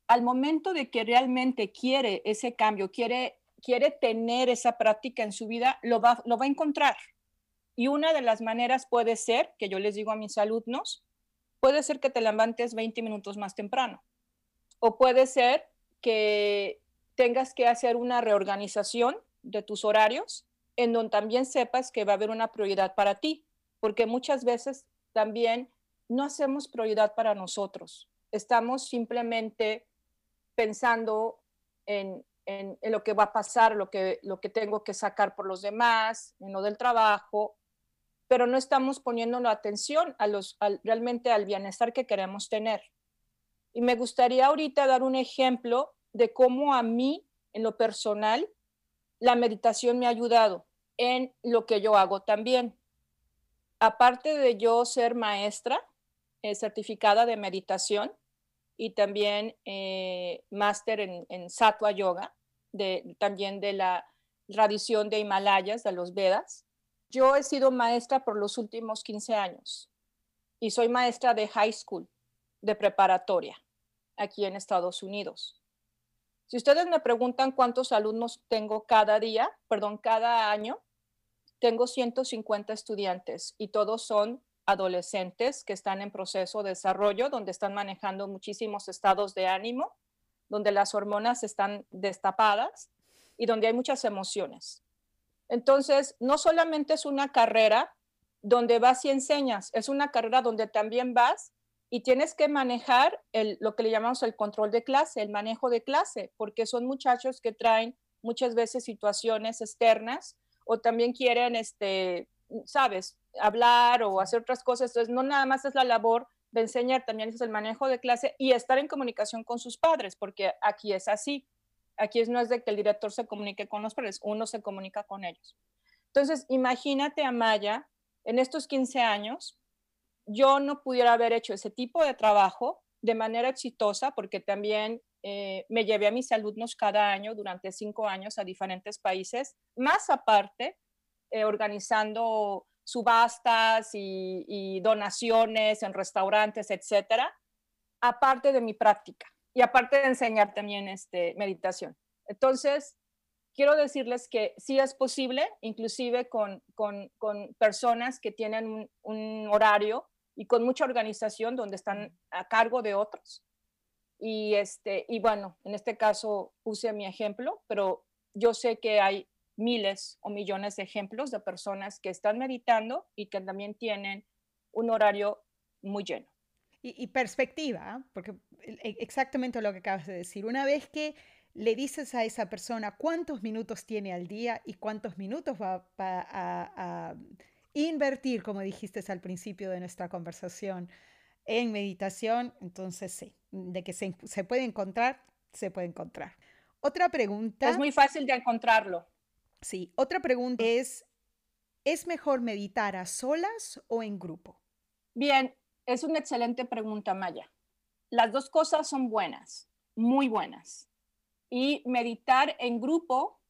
al momento de que realmente quiere ese cambio, quiere, quiere tener esa práctica en su vida, lo va, lo va a encontrar. Y una de las maneras puede ser, que yo les digo a mis alumnos, puede ser que te levantes 20 minutos más temprano. O puede ser que tengas que hacer una reorganización de tus horarios en donde también sepas que va a haber una prioridad para ti, porque muchas veces también no hacemos prioridad para nosotros. Estamos simplemente pensando en, lo que va a pasar, lo que, lo que tengo que sacar por los demás, en lo del trabajo, pero no estamos poniendo la atención a los, realmente al bienestar que queremos tener. Y me gustaría ahorita dar un ejemplo de cómo a mí, en lo personal, la meditación me ha ayudado en lo que yo hago también. Aparte de yo ser maestra eh, certificada de meditación y también eh, máster en, en Sattva Yoga, también de la tradición de Himalayas, de los Vedas, yo he sido maestra por los últimos 15 años y soy maestra de high school, de preparatoria, aquí en Estados Unidos. Si ustedes me preguntan cuántos alumnos tengo cada día, perdón, cada año, tengo 150 estudiantes y todos son adolescentes que están en proceso de desarrollo, donde están manejando muchísimos estados de ánimo, donde las hormonas están destapadas y donde hay muchas emociones. Entonces, no solamente es una carrera donde vas y enseñas, es una carrera donde también vas y tienes que manejar lo que le llamamos el control de clase, el manejo de clase, porque son muchachos que traen muchas veces situaciones externas o también quieren, este, sabes, hablar o hacer otras cosas. Entonces, no nada más es la labor de enseñar, también es el manejo de clase y estar en comunicación con sus padres, porque aquí es así. Aquí no es de que el director se comunique con los padres, uno se comunica con ellos. Entonces, imagínate a Maya, en estos 15 años, yo no pudiera haber hecho ese tipo de trabajo de manera exitosa, porque también eh, me llevé a mis alumnos cada año durante cinco años a diferentes países, más aparte, eh, organizando subastas y, y, donaciones en restaurantes, etcétera, aparte de mi práctica y aparte de enseñar también este, meditación. Entonces, quiero decirles que sí es posible, inclusive con, con, personas que tienen un, un, horario y con mucha organización donde están a cargo de otros. Y, este, y bueno, en este caso puse mi ejemplo, pero yo sé que hay miles o millones de ejemplos de personas que están meditando y que también tienen un horario muy lleno. Y, perspectiva, porque e, exactamente lo que acabas de decir, una vez que le dices a esa persona cuántos minutos tiene al día y cuántos minutos va, a, invertir, como dijiste al principio de nuestra conversación, en meditación, entonces sí, de que se, se puede encontrar, se puede encontrar. Otra pregunta. Es muy fácil de encontrarlo. Sí, otra pregunta es, ¿es mejor meditar a solas o en grupo? Bien, es una excelente pregunta, Maya. Las dos cosas son buenas, muy buenas. Y meditar en grupo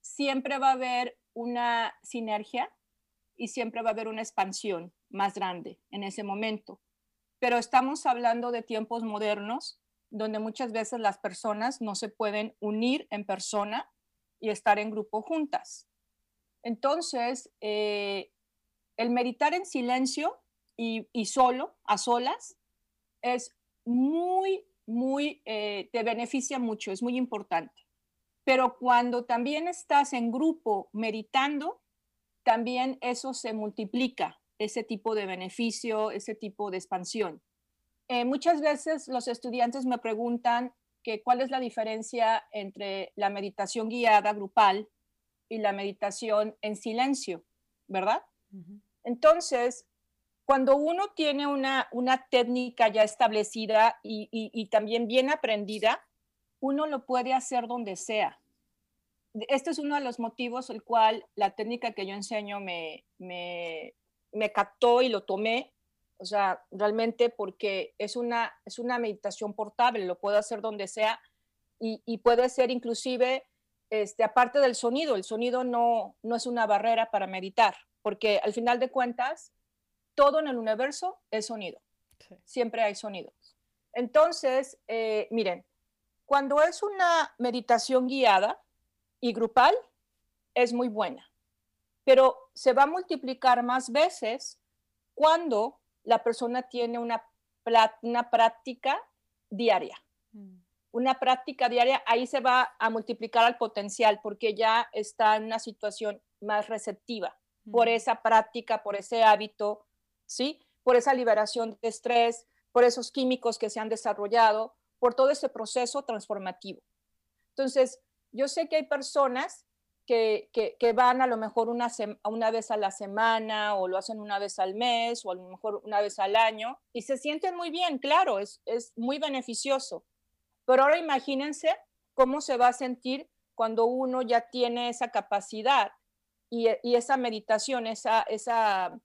siempre va a haber una sinergia y siempre va a haber una expansión más grande en ese momento. Pero estamos hablando de tiempos modernos donde muchas veces las personas no se pueden unir en persona y estar en grupo juntas. Entonces, eh, el meditar en silencio y, solo, a solas, es muy, muy, eh, te beneficia mucho, es muy importante. Pero cuando también estás en grupo meditando, también eso se multiplica, ese tipo de beneficio, ese tipo de expansión. Eh, muchas veces los estudiantes me preguntan que cuál es la diferencia entre la meditación guiada grupal y la meditación en silencio, ¿verdad? Entonces, cuando uno tiene una, una técnica ya establecida y, también bien aprendida, uno lo puede hacer donde sea. Este es uno de los motivos el cual la técnica que yo enseño me, me, me captó y lo tomé. O sea, realmente porque es una, es una meditación portable, lo puedo hacer donde sea y, y puede ser inclusive, este, aparte del sonido, el sonido no, no es una barrera para meditar, porque al final de cuentas, todo en el universo es sonido. Siempre hay sonidos. Entonces, eh, miren, cuando es una meditación guiada y grupal, es muy buena, pero se va a multiplicar más veces cuando la persona tiene una, una práctica diaria. Mm. una práctica diaria, ahí se va a multiplicar al potencial porque ya está en una situación más receptiva por esa práctica, por ese hábito, ¿sí? Por esa liberación de estrés, por esos químicos que se han desarrollado, por todo ese proceso transformativo. Entonces, yo sé que hay personas que, que, van a lo mejor una, una vez a la semana o lo hacen una vez al mes o a lo mejor una vez al año y se sienten muy bien, claro, es, es muy beneficioso pero ahora imagínense cómo se va a sentir cuando uno ya tiene esa capacidad y, esa meditación, esa, esa,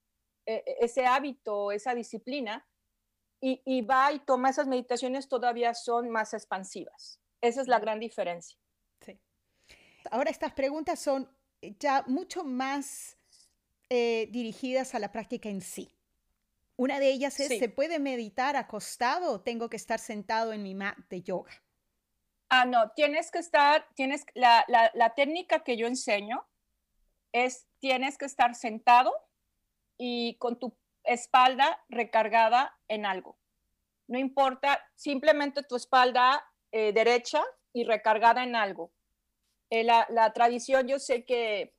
ese hábito, esa disciplina, y, va y toma esas meditaciones todavía son más expansivas. Esa es la gran diferencia. Sí. Ahora estas preguntas son ya mucho más eh, dirigidas a la práctica en sí. Una de ellas es, ¿se puede meditar acostado o tengo que estar sentado en mi mat de yoga? Ah, no, tienes que estar, tienes, la, la, técnica que yo enseño es, tienes que estar sentado y con tu espalda recargada en algo. No importa, simplemente tu espalda eh, derecha y recargada en algo. Eh, la, tradición, yo sé que,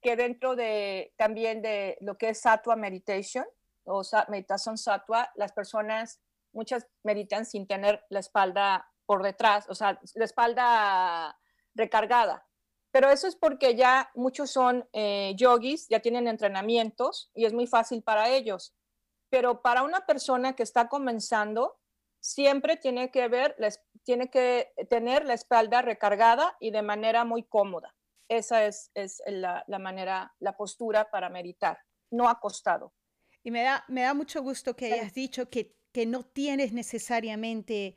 que dentro de también de lo que es Sattva Meditation, o meditación sattva, las personas, muchas meditan sin tener la espalda por detrás, o sea, la espalda recargada. Pero eso es porque ya muchos son eh, yogis, ya tienen entrenamientos y es muy fácil para ellos. Pero para una persona que está comenzando, siempre tiene que ver, tiene que tener la espalda recargada y de manera muy cómoda. Esa es, es la, la manera, la postura para meditar, no acostado. Y me da, me da mucho gusto que hayas dicho que, que no tienes necesariamente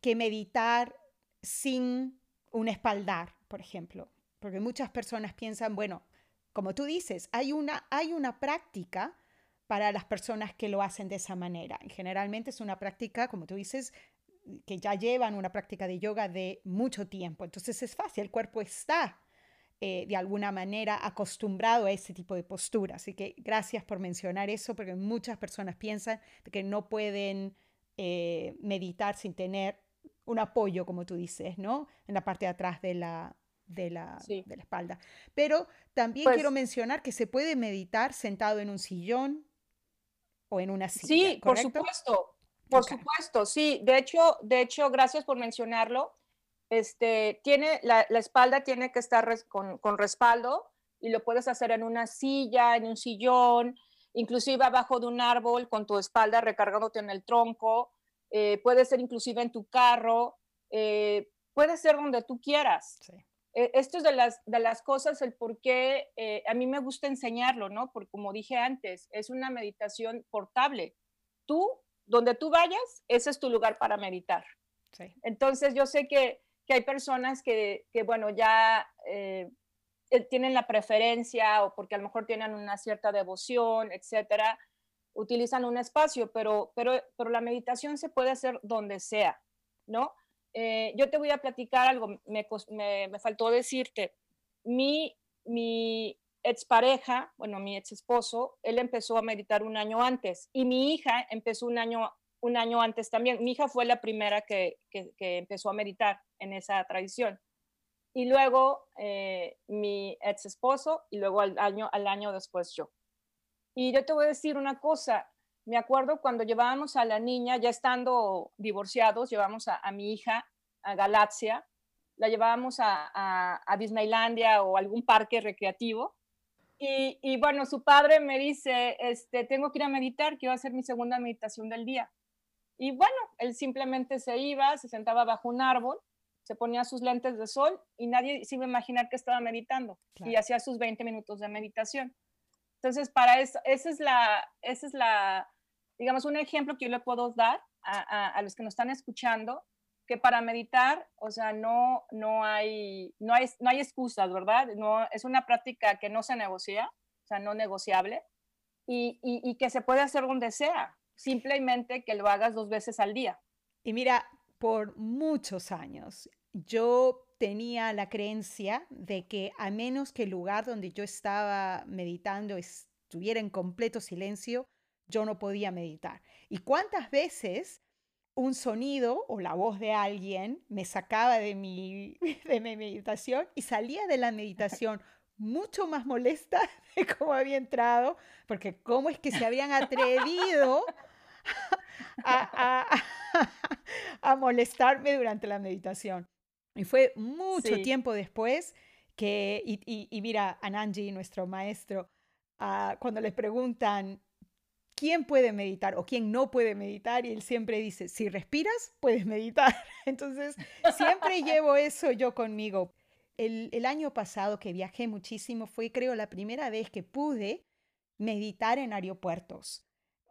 que meditar sin un espaldar, por ejemplo. Porque muchas personas piensan, bueno, como tú dices, hay una, hay una práctica para las personas que lo hacen de esa manera. Generalmente es una práctica, como tú dices, que ya llevan una práctica de yoga de mucho tiempo. Entonces es fácil, el cuerpo está eh, de alguna manera acostumbrado a ese tipo de postura. Así que gracias por mencionar eso, porque muchas personas piensan que no pueden eh, meditar sin tener un apoyo, como tú dices, ¿no? En la parte de atrás de la, de la, de la espalda. Pero también pues quiero mencionar que se puede meditar sentado en un sillón o en una silla. Sí, por supuesto. Por supuesto, sí. De hecho, de hecho, gracias por mencionarlo este, tiene, la, espalda tiene que estar con, respaldo y lo puedes hacer en una silla, en un sillón, inclusive abajo de un árbol con tu espalda recargándote en el tronco, eh, puede ser inclusive en tu carro, eh, puede ser donde tú quieras. E, esto es de las, de las cosas, el por qué eh, a mí me gusta enseñarlo, ¿no? Porque como dije antes, es una meditación portable. Tú, donde tú vayas, ese es tu lugar para meditar. Entonces yo sé que que hay personas que, que bueno, ya eh, eh, tienen la preferencia o porque a lo mejor tienen una cierta devoción, etcétera, utilizan un espacio, pero, pero, pero la meditación se puede hacer donde sea, ¿no? Eh, yo te voy a platicar algo, me, me, me faltó decirte, mi, mi expareja, bueno, mi ex esposo, él empezó a meditar un año antes y mi hija empezó un año un año antes también. Mi hija fue la primera que, empezó a meditar en esa tradición. Y luego eh, mi ex esposo y luego al año, al año después yo. Y yo te voy a decir una cosa, me acuerdo cuando llevábamos a la niña, ya estando divorciados, llevamos a, mi hija a Galaxia, la llevábamos a, a, Disneylandia o algún parque recreativo. Y, y, bueno, su padre me dice, este, tengo que ir a meditar, quiero hacer mi segunda meditación del día. Y bueno, él simplemente se iba, se sentaba bajo un árbol, se ponía sus lentes de sol y nadie se iba a imaginar que estaba meditando y hacía sus 20 minutos de meditación. Entonces, para eso, esa es la, esa es la, digamos, un ejemplo que yo le puedo dar a, a, los que nos están escuchando, que para meditar, o sea, no, no, hay, no, hay, no hay excusas, ¿verdad? No, es una práctica que no se negocia, o sea, no negociable, y, y, y que se puede hacer donde sea simplemente que lo hagas dos veces al día. Y mira, por muchos años yo tenía la creencia de que a menos que el lugar donde yo estaba meditando estuviera en completo silencio, yo no podía meditar. ¿Y cuántas veces un sonido o la voz de alguien me sacaba de mi, de mi meditación y salía de la meditación mucho más molesta de cómo había entrado, porque cómo es que se habían atrevido a, a, molestarme durante la meditación. Y fue mucho tiempo después que, y, mira, Ananji, nuestro maestro, ah, cuando le preguntan, quién puede meditar o quién no puede meditar y él siempre dice, si respiras, puedes meditar. Entonces, siempre llevo eso yo conmigo. El, año pasado que viajé muchísimo fue, creo, la primera vez que pude meditar en aeropuertos.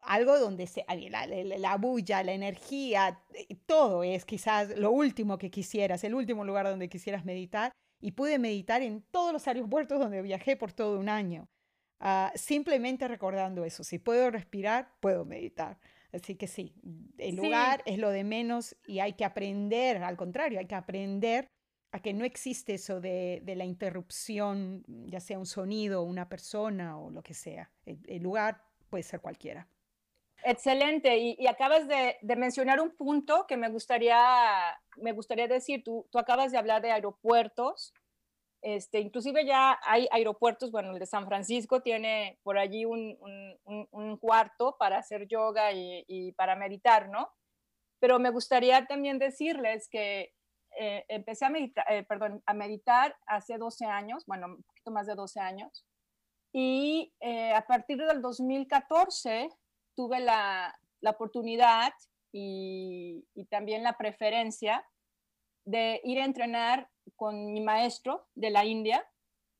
Algo donde se, la, la, la bulla, la energía, eh, todo es quizás lo último que quisieras, el último lugar donde quisieras meditar. Y pude meditar en todos los aeropuertos donde viajé por todo un año. Ah, simplemente recordando eso, si puedo respirar, puedo meditar. Así que sí, el lugar es lo de menos y hay que aprender, al contrario, hay que aprender a que no existe eso de, la interrupción, ya sea un sonido, una persona o lo que sea. El, lugar puede ser cualquiera. Excelente. Y, acabas de, mencionar un punto que me gustaría, me gustaría decir. Tú, tú acabas de hablar de aeropuertos este, inclusive ya hay aeropuertos, bueno, el de San Francisco tiene por allí un, cuarto para hacer yoga y, para meditar, ¿no? Pero me gustaría también decirles que eh, empecé a meditar, eh, perdón, a meditar hace 12 años, bueno, un poquito más de 12 años, y eh, a partir del 2014 tuve la, la oportunidad y, y también la preferencia de ir a entrenar con mi maestro de la India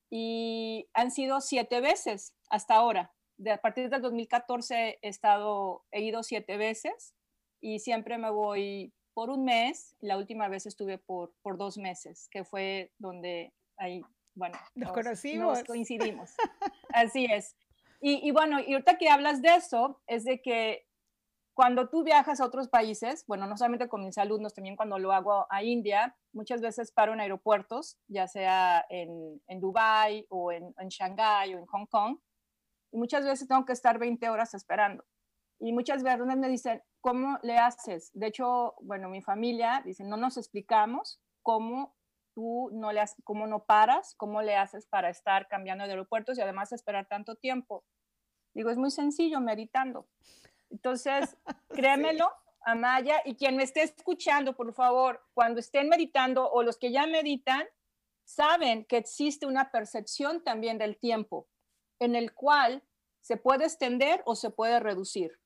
y han sido siete veces hasta ahora. De, a partir del 2014 he, estado, he ido siete veces y siempre me voy por un mes. La última vez estuve por, por dos meses, que fue donde ahí, bueno, nos, conocimos. coincidimos. Así es. Y, y, bueno, y ahorita que hablas de eso, es de que cuando tú viajas a otros países, bueno, no solamente con mis alumnos, también cuando lo hago a India, muchas veces paro en aeropuertos, ya sea en, en Dubái o en, en Shanghái o en Hong Kong, y muchas veces tengo que estar 20 horas esperando. Y muchas veces me dicen, ¿cómo le haces? De hecho, bueno, mi familia dice, no nos explicamos cómo tú no le haces, cómo no paras, cómo le haces para estar cambiando de aeropuertos y además esperar tanto tiempo. Digo, es muy sencillo, meditando. Entonces, créemelo, Amaya, y quien me esté escuchando, por favor, cuando estén meditando o los que ya meditan, saben que existe una percepción también del tiempo en el cual se puede extender o se puede reducir.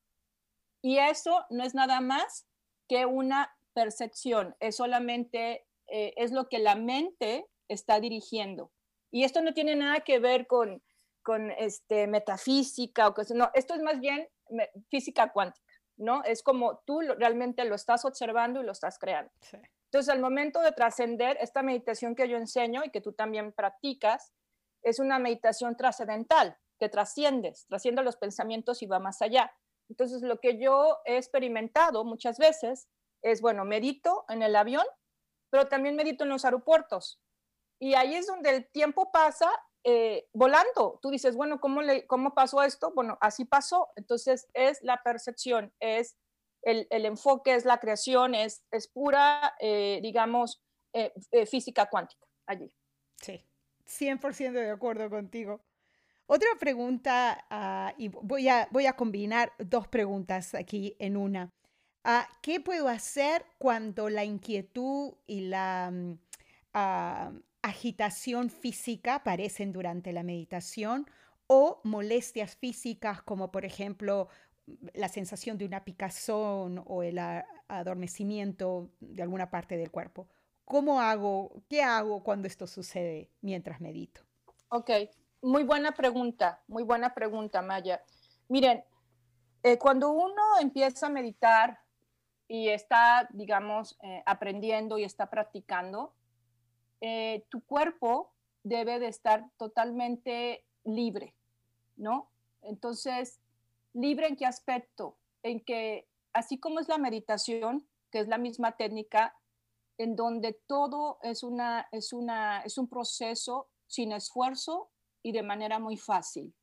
Y eso no es nada más que una percepción, es solamente, eh, es lo que la mente está dirigiendo. Y esto no tiene nada que ver con, con este, metafísica o que no, esto es más bien física cuántica, ¿no? Es como tú realmente lo estás observando y lo estás creando. Entonces, al momento de trascender, esta meditación que yo enseño y que tú también practicas, es una meditación trascendental, que trasciendes, trasciende los pensamientos y va más allá. Entonces, lo que yo he experimentado muchas veces es, bueno, medito en el avión, pero también medito en los aeropuertos. Y ahí es donde el tiempo pasa eh, volando. Tú dices, bueno, ¿cómo, le, ¿cómo pasó esto? Bueno, así pasó. Entonces es la percepción, es el, enfoque, es la creación, es, es pura, eh, digamos, eh, física cuántica allí. Sí, 100% de acuerdo contigo. Otra pregunta, ah, y voy a, voy a combinar dos preguntas aquí en una. Uh, ¿Qué puedo hacer cuando la inquietud y la, mm, ah, agitación física aparecen durante la meditación o molestias físicas como por ejemplo la sensación de una picazón o el adormecimiento de alguna parte del cuerpo. ¿Cómo hago, qué hago cuando esto sucede mientras medito? Ok, muy buena pregunta, muy buena pregunta, Maya. Miren, eh, cuando uno empieza a meditar y está, digamos, eh, aprendiendo y está practicando, eh, tu cuerpo debe de estar totalmente libre, ¿no? Entonces, libre en qué aspecto? En que así como es la meditación, que es la misma técnica, en donde todo es, una, es, una, es un proceso sin esfuerzo y de manera muy fácil.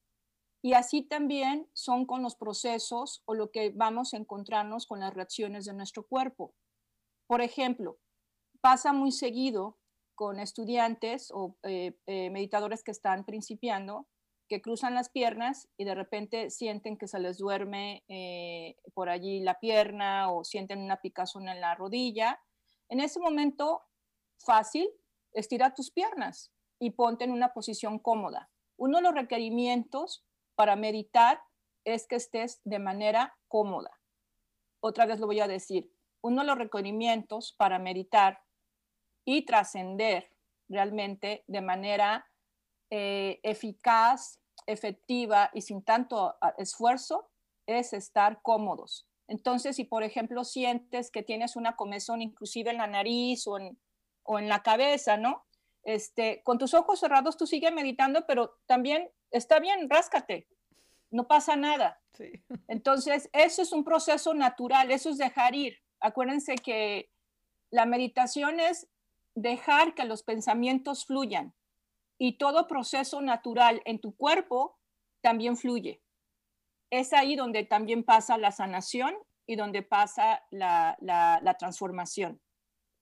Y así también son con los procesos o lo que vamos a encontrarnos con las reacciones de nuestro cuerpo. Por ejemplo, pasa muy seguido con estudiantes o eh, eh, meditadores que están principiando, que cruzan las piernas y de repente sienten que se les duerme eh, por allí la pierna o sienten una picazón en la rodilla. En ese momento, fácil, estira tus piernas y ponte en una posición cómoda. Uno de los requerimientos para meditar es que estés de manera cómoda. Otra vez lo voy a decir. Uno de los requerimientos para meditar y trascender realmente de manera eh, eficaz, efectiva y sin tanto esfuerzo es estar cómodos. Entonces, si por ejemplo sientes que tienes una comezón inclusive en la nariz o en, o en la cabeza, ¿no? Este, con tus ojos cerrados tú sigues meditando, pero también está bien, ráscate, no pasa nada. Entonces, eso es un proceso natural, eso es dejar ir. Acuérdense que la meditación es dejar que los pensamientos fluyan y todo proceso natural en tu cuerpo también fluye. Es ahí donde también pasa la sanación y donde pasa la, la transformación.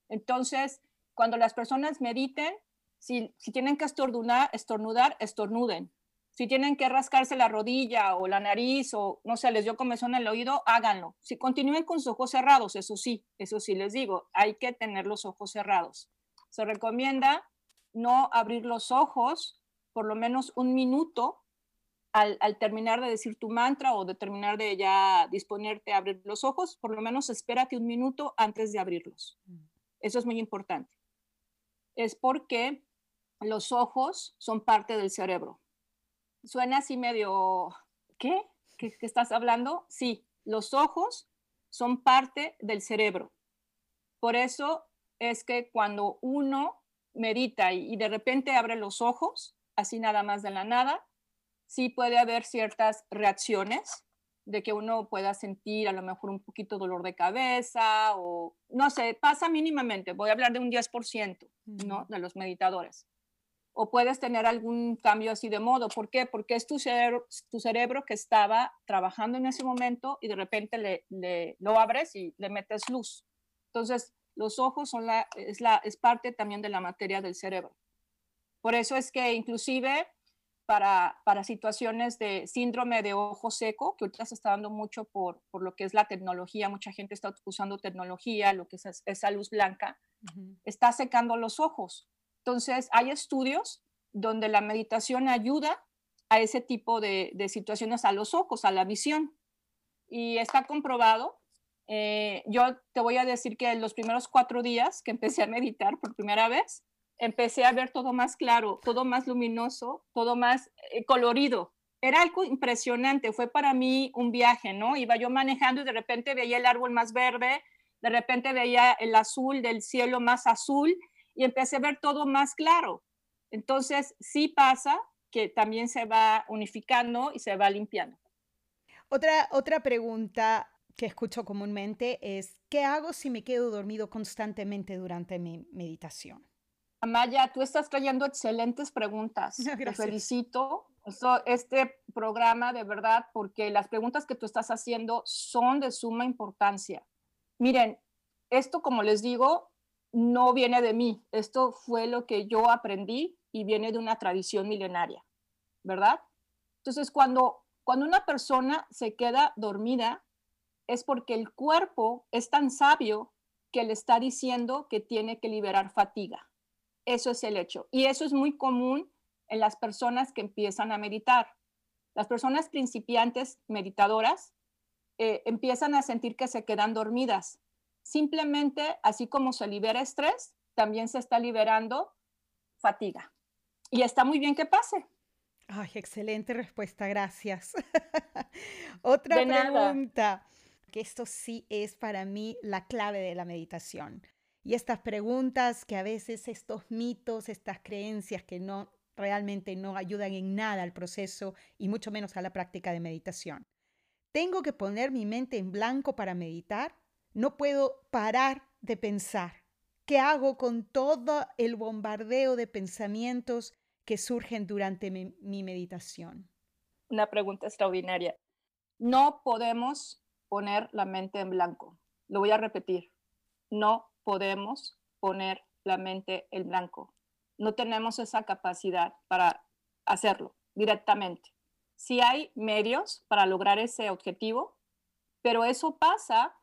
Entonces, cuando las personas mediten, si, tienen que estornudar, estornudar, estornuden. Si tienen que rascarse la rodilla o la nariz o no sé, les dio comezón en el oído, háganlo. Si continúen con sus ojos cerrados, eso sí, eso sí les digo, hay que tener los ojos cerrados. Se recomienda no abrir los ojos por lo menos un minuto al, al, terminar de decir tu mantra o de terminar de ya disponerte a abrir los ojos, por lo menos espérate un minuto antes de abrirlos. Mm. Eso es muy importante. Es porque los ojos son parte del cerebro. Suena así medio, ¿qué? ¿Qué, estás hablando? Sí, los ojos son parte del cerebro. Por eso es que cuando uno medita y, de repente abre los ojos, así nada más de la nada, sí puede haber ciertas reacciones de que uno pueda sentir a lo mejor un poquito dolor de cabeza o no sé, pasa mínimamente, voy a hablar de un 10%, ¿no? De los meditadores o puedes tener algún cambio así de modo. ¿Por qué? Porque es tu cerebro, tu cerebro que estaba trabajando en ese momento y de repente le, lo abres y le metes luz. Entonces, los ojos son la, es, la, es parte también de la materia del cerebro. Por eso es que inclusive para, para situaciones de síndrome de ojo seco, que ahorita se está dando mucho por, por lo que es la tecnología, mucha gente está usando tecnología, lo que es esa luz blanca, está secando los ojos. Entonces, hay estudios donde la meditación ayuda a ese tipo de, situaciones a los ojos, a la visión. Y está comprobado. Eh, yo te voy a decir que en los primeros cuatro días que empecé a meditar por primera vez, empecé a ver todo más claro, todo más luminoso, todo más eh, colorido. Era algo impresionante, fue para mí un viaje, ¿no? Iba yo manejando y de repente veía el árbol más verde, de repente veía el azul del cielo más azul y empecé a ver todo más claro. Entonces, sí pasa que también se va unificando y se va limpiando. Otra, otra pregunta que escucho comúnmente es, ¿qué hago si me quedo dormido constantemente durante mi meditación? Amaya, tú estás trayendo excelentes preguntas. Te felicito. este programa, de verdad, porque las preguntas que tú estás haciendo son de suma importancia. Miren, esto, como les digo, no viene de mí, esto fue lo que yo aprendí y viene de una tradición milenaria, ¿verdad? Entonces, cuando, cuando una persona se queda dormida, es porque el cuerpo es tan sabio que le está diciendo que tiene que liberar fatiga. Eso es el hecho. Y eso es muy común en las personas que empiezan a meditar. Las personas principiantes meditadoras eh, empiezan a sentir que se quedan dormidas Simplemente, así como se libera estrés, también se está liberando fatiga. Y está muy bien que pase. Ay, excelente respuesta, gracias. Otra pregunta, que esto sí es para mí la clave de la meditación. Y estas preguntas que a veces estos mitos, estas creencias que no realmente no ayudan en nada al proceso y mucho menos a la práctica de meditación. ¿Tengo que poner mi mente en blanco para meditar? No puedo parar de pensar. ¿Qué hago con todo el bombardeo de pensamientos que surgen durante mi, meditación? una pregunta extraordinaria. No podemos poner la mente en blanco. Lo voy a repetir. No podemos poner la mente en blanco. No tenemos esa capacidad para hacerlo directamente. Sí hay medios para lograr ese objetivo, pero eso pasa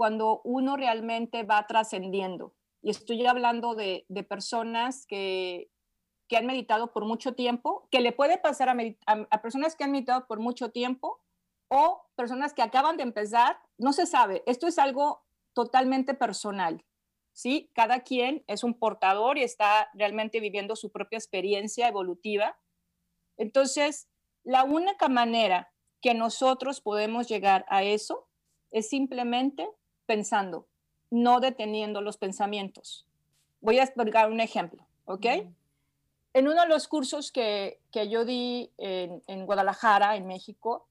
cuando uno realmente va trascendiendo. Y estoy hablando de, personas que, han meditado por mucho tiempo, que le puede pasar a, personas que han meditado por mucho tiempo o personas que acaban de empezar, no se sabe. Esto es algo totalmente personal. ¿sí? Cada quien es un portador y está realmente viviendo su propia experiencia evolutiva. Entonces, la única manera que nosotros podemos llegar a eso es simplemente pensando, no deteniendo los pensamientos. Voy a explicar un ejemplo, ¿ok? En uno de los cursos que, yo di en, Guadalajara, en México,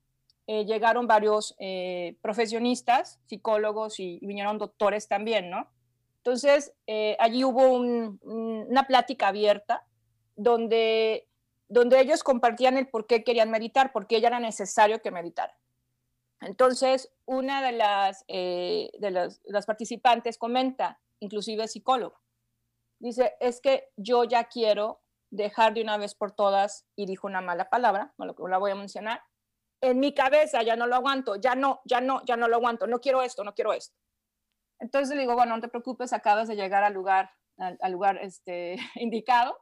eh, llegaron varios eh, profesionistas, psicólogos y, vinieron doctores también, ¿no? Entonces, eh, allí hubo una plática abierta donde, donde ellos compartían el por qué querían meditar, por qué ya era necesario que meditaran. Entonces, una de las, eh, de las, participantes comenta, inclusive psicólogo, dice, es que yo ya quiero dejar de una vez por todas, y dijo una mala palabra, no la voy a mencionar, en mi cabeza ya no lo aguanto, ya no, ya no, ya no lo aguanto, no quiero esto, no quiero esto. Entonces le digo, bueno, no te preocupes, acabas de llegar al lugar, al, lugar este, indicado.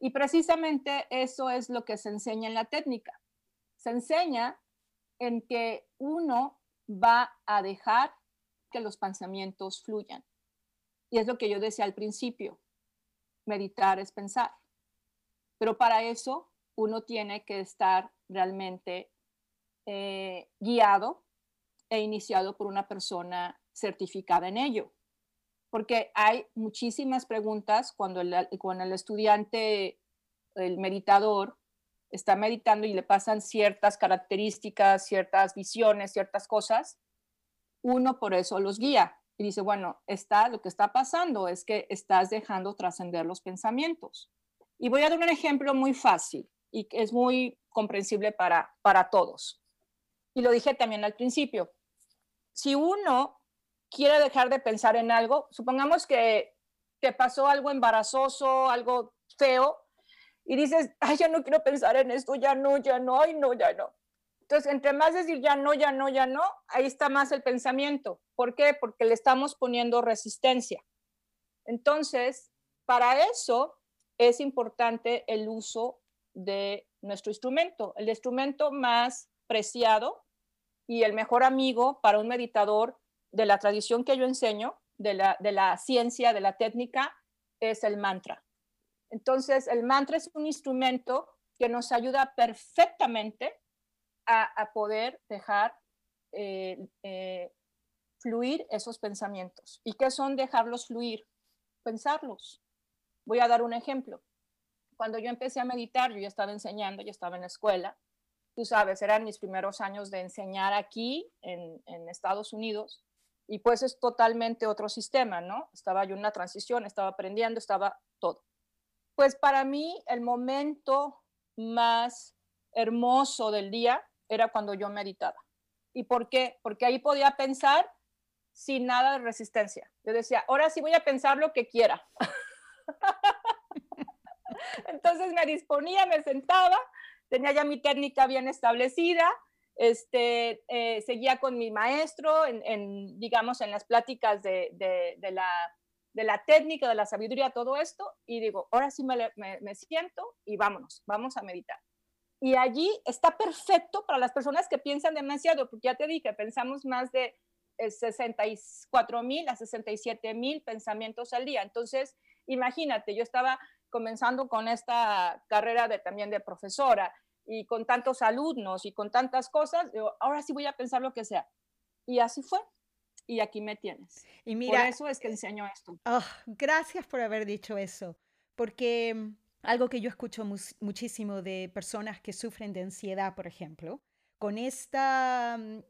Y precisamente eso es lo que se enseña en la técnica. Se enseña en que uno va a dejar que los pensamientos fluyan. Y es lo que yo decía al principio, meditar es pensar. Pero para eso uno tiene que estar realmente eh, guiado e iniciado por una persona certificada en ello. Porque hay muchísimas preguntas cuando el, cuando el estudiante, el meditador, está meditando y le pasan ciertas características, ciertas visiones, ciertas cosas, uno por eso los guía y dice, bueno, está, lo que está pasando es que estás dejando trascender los pensamientos. Y voy a dar un ejemplo muy fácil y que es muy comprensible para, para todos. Y lo dije también al principio. Si uno quiere dejar de pensar en algo, supongamos que, que pasó algo embarazoso, algo feo, y dices, ay, ya no quiero pensar en esto, ya no, ya no, ay, no, ya no. Entonces, entre más decir ya no, ya no, ya no, ahí está más el pensamiento. ¿Por qué? Porque le estamos poniendo resistencia. Entonces, para eso es importante el uso de nuestro instrumento. El instrumento más preciado y el mejor amigo para un meditador de la tradición que yo enseño, de la, de la ciencia, de la técnica, es el mantra. Entonces, el mantra es un instrumento que nos ayuda perfectamente a, poder dejar eh, eh, fluir esos pensamientos. ¿Y qué son dejarlos fluir? Pensarlos. Voy a dar un ejemplo. Cuando yo empecé a meditar, yo ya estaba enseñando, yo estaba en la escuela. Tú sabes, eran mis primeros años de enseñar aquí en, en Estados Unidos y pues es totalmente otro sistema, ¿no? Estaba yo en una transición, estaba aprendiendo, estaba todo. Pues para mí el momento más hermoso del día era cuando yo meditaba. ¿Y por qué? Porque ahí podía pensar sin nada de resistencia. Yo decía, ahora sí voy a pensar lo que quiera. Entonces me disponía, me sentaba, tenía ya mi técnica bien establecida, este, eh, seguía con mi maestro en, digamos, en las pláticas de, de la de la técnica, de la sabiduría, todo esto, y digo, ahora sí me, siento y vámonos, vamos a meditar. Y allí está perfecto para las personas que piensan demasiado, porque ya te dije, pensamos más de 64 eh, mil a 67 mil pensamientos al día. Entonces, imagínate, yo estaba comenzando con esta carrera de, también de profesora y con tantos alumnos y con tantas cosas, digo, ahora sí voy a pensar lo que sea. Y así fue y aquí me tienes. Y mira, por eso es que enseño esto. Oh, gracias por haber dicho eso, porque mm, algo que yo escucho muchísimo de personas que sufren de ansiedad, por ejemplo, con esta, mm,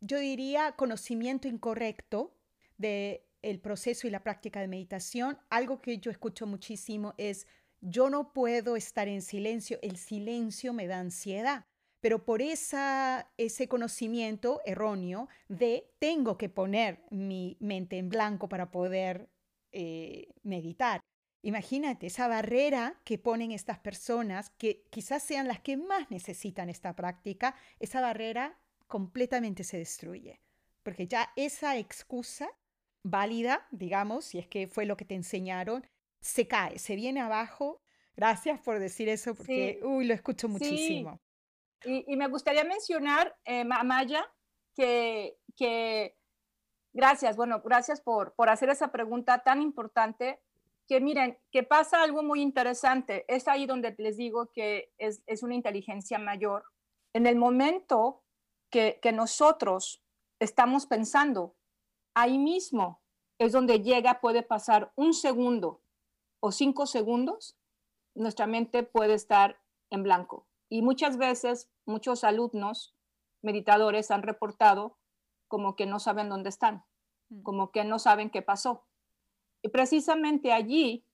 yo diría, conocimiento incorrecto de el proceso y la práctica de meditación, algo que yo escucho muchísimo es, yo no puedo estar en silencio, el silencio me da ansiedad. Pero por esa, ese conocimiento erróneo de tengo que poner mi mente en blanco para poder eh, meditar. Imagínate esa barrera que ponen estas personas, que quizás sean las que más necesitan esta práctica, esa barrera completamente se destruye, porque ya esa excusa válida, digamos, si es que fue lo que te enseñaron, se cae, se viene abajo. Gracias por decir eso, porque, uy, lo escucho muchísimo. Y, me gustaría mencionar, eh, Maya, que, que, gracias, bueno, gracias por, por hacer esa pregunta tan importante, que miren, que pasa algo muy interesante. Es ahí donde les digo que es, es una inteligencia mayor. En el momento que, que nosotros estamos pensando, ahí mismo es donde llega, puede pasar un segundo o cinco segundos, nuestra mente puede estar en blanco. Y muchas veces muchos alumnos meditadores han reportado como que no saben dónde están, mm. como que no saben qué pasó. Y precisamente allí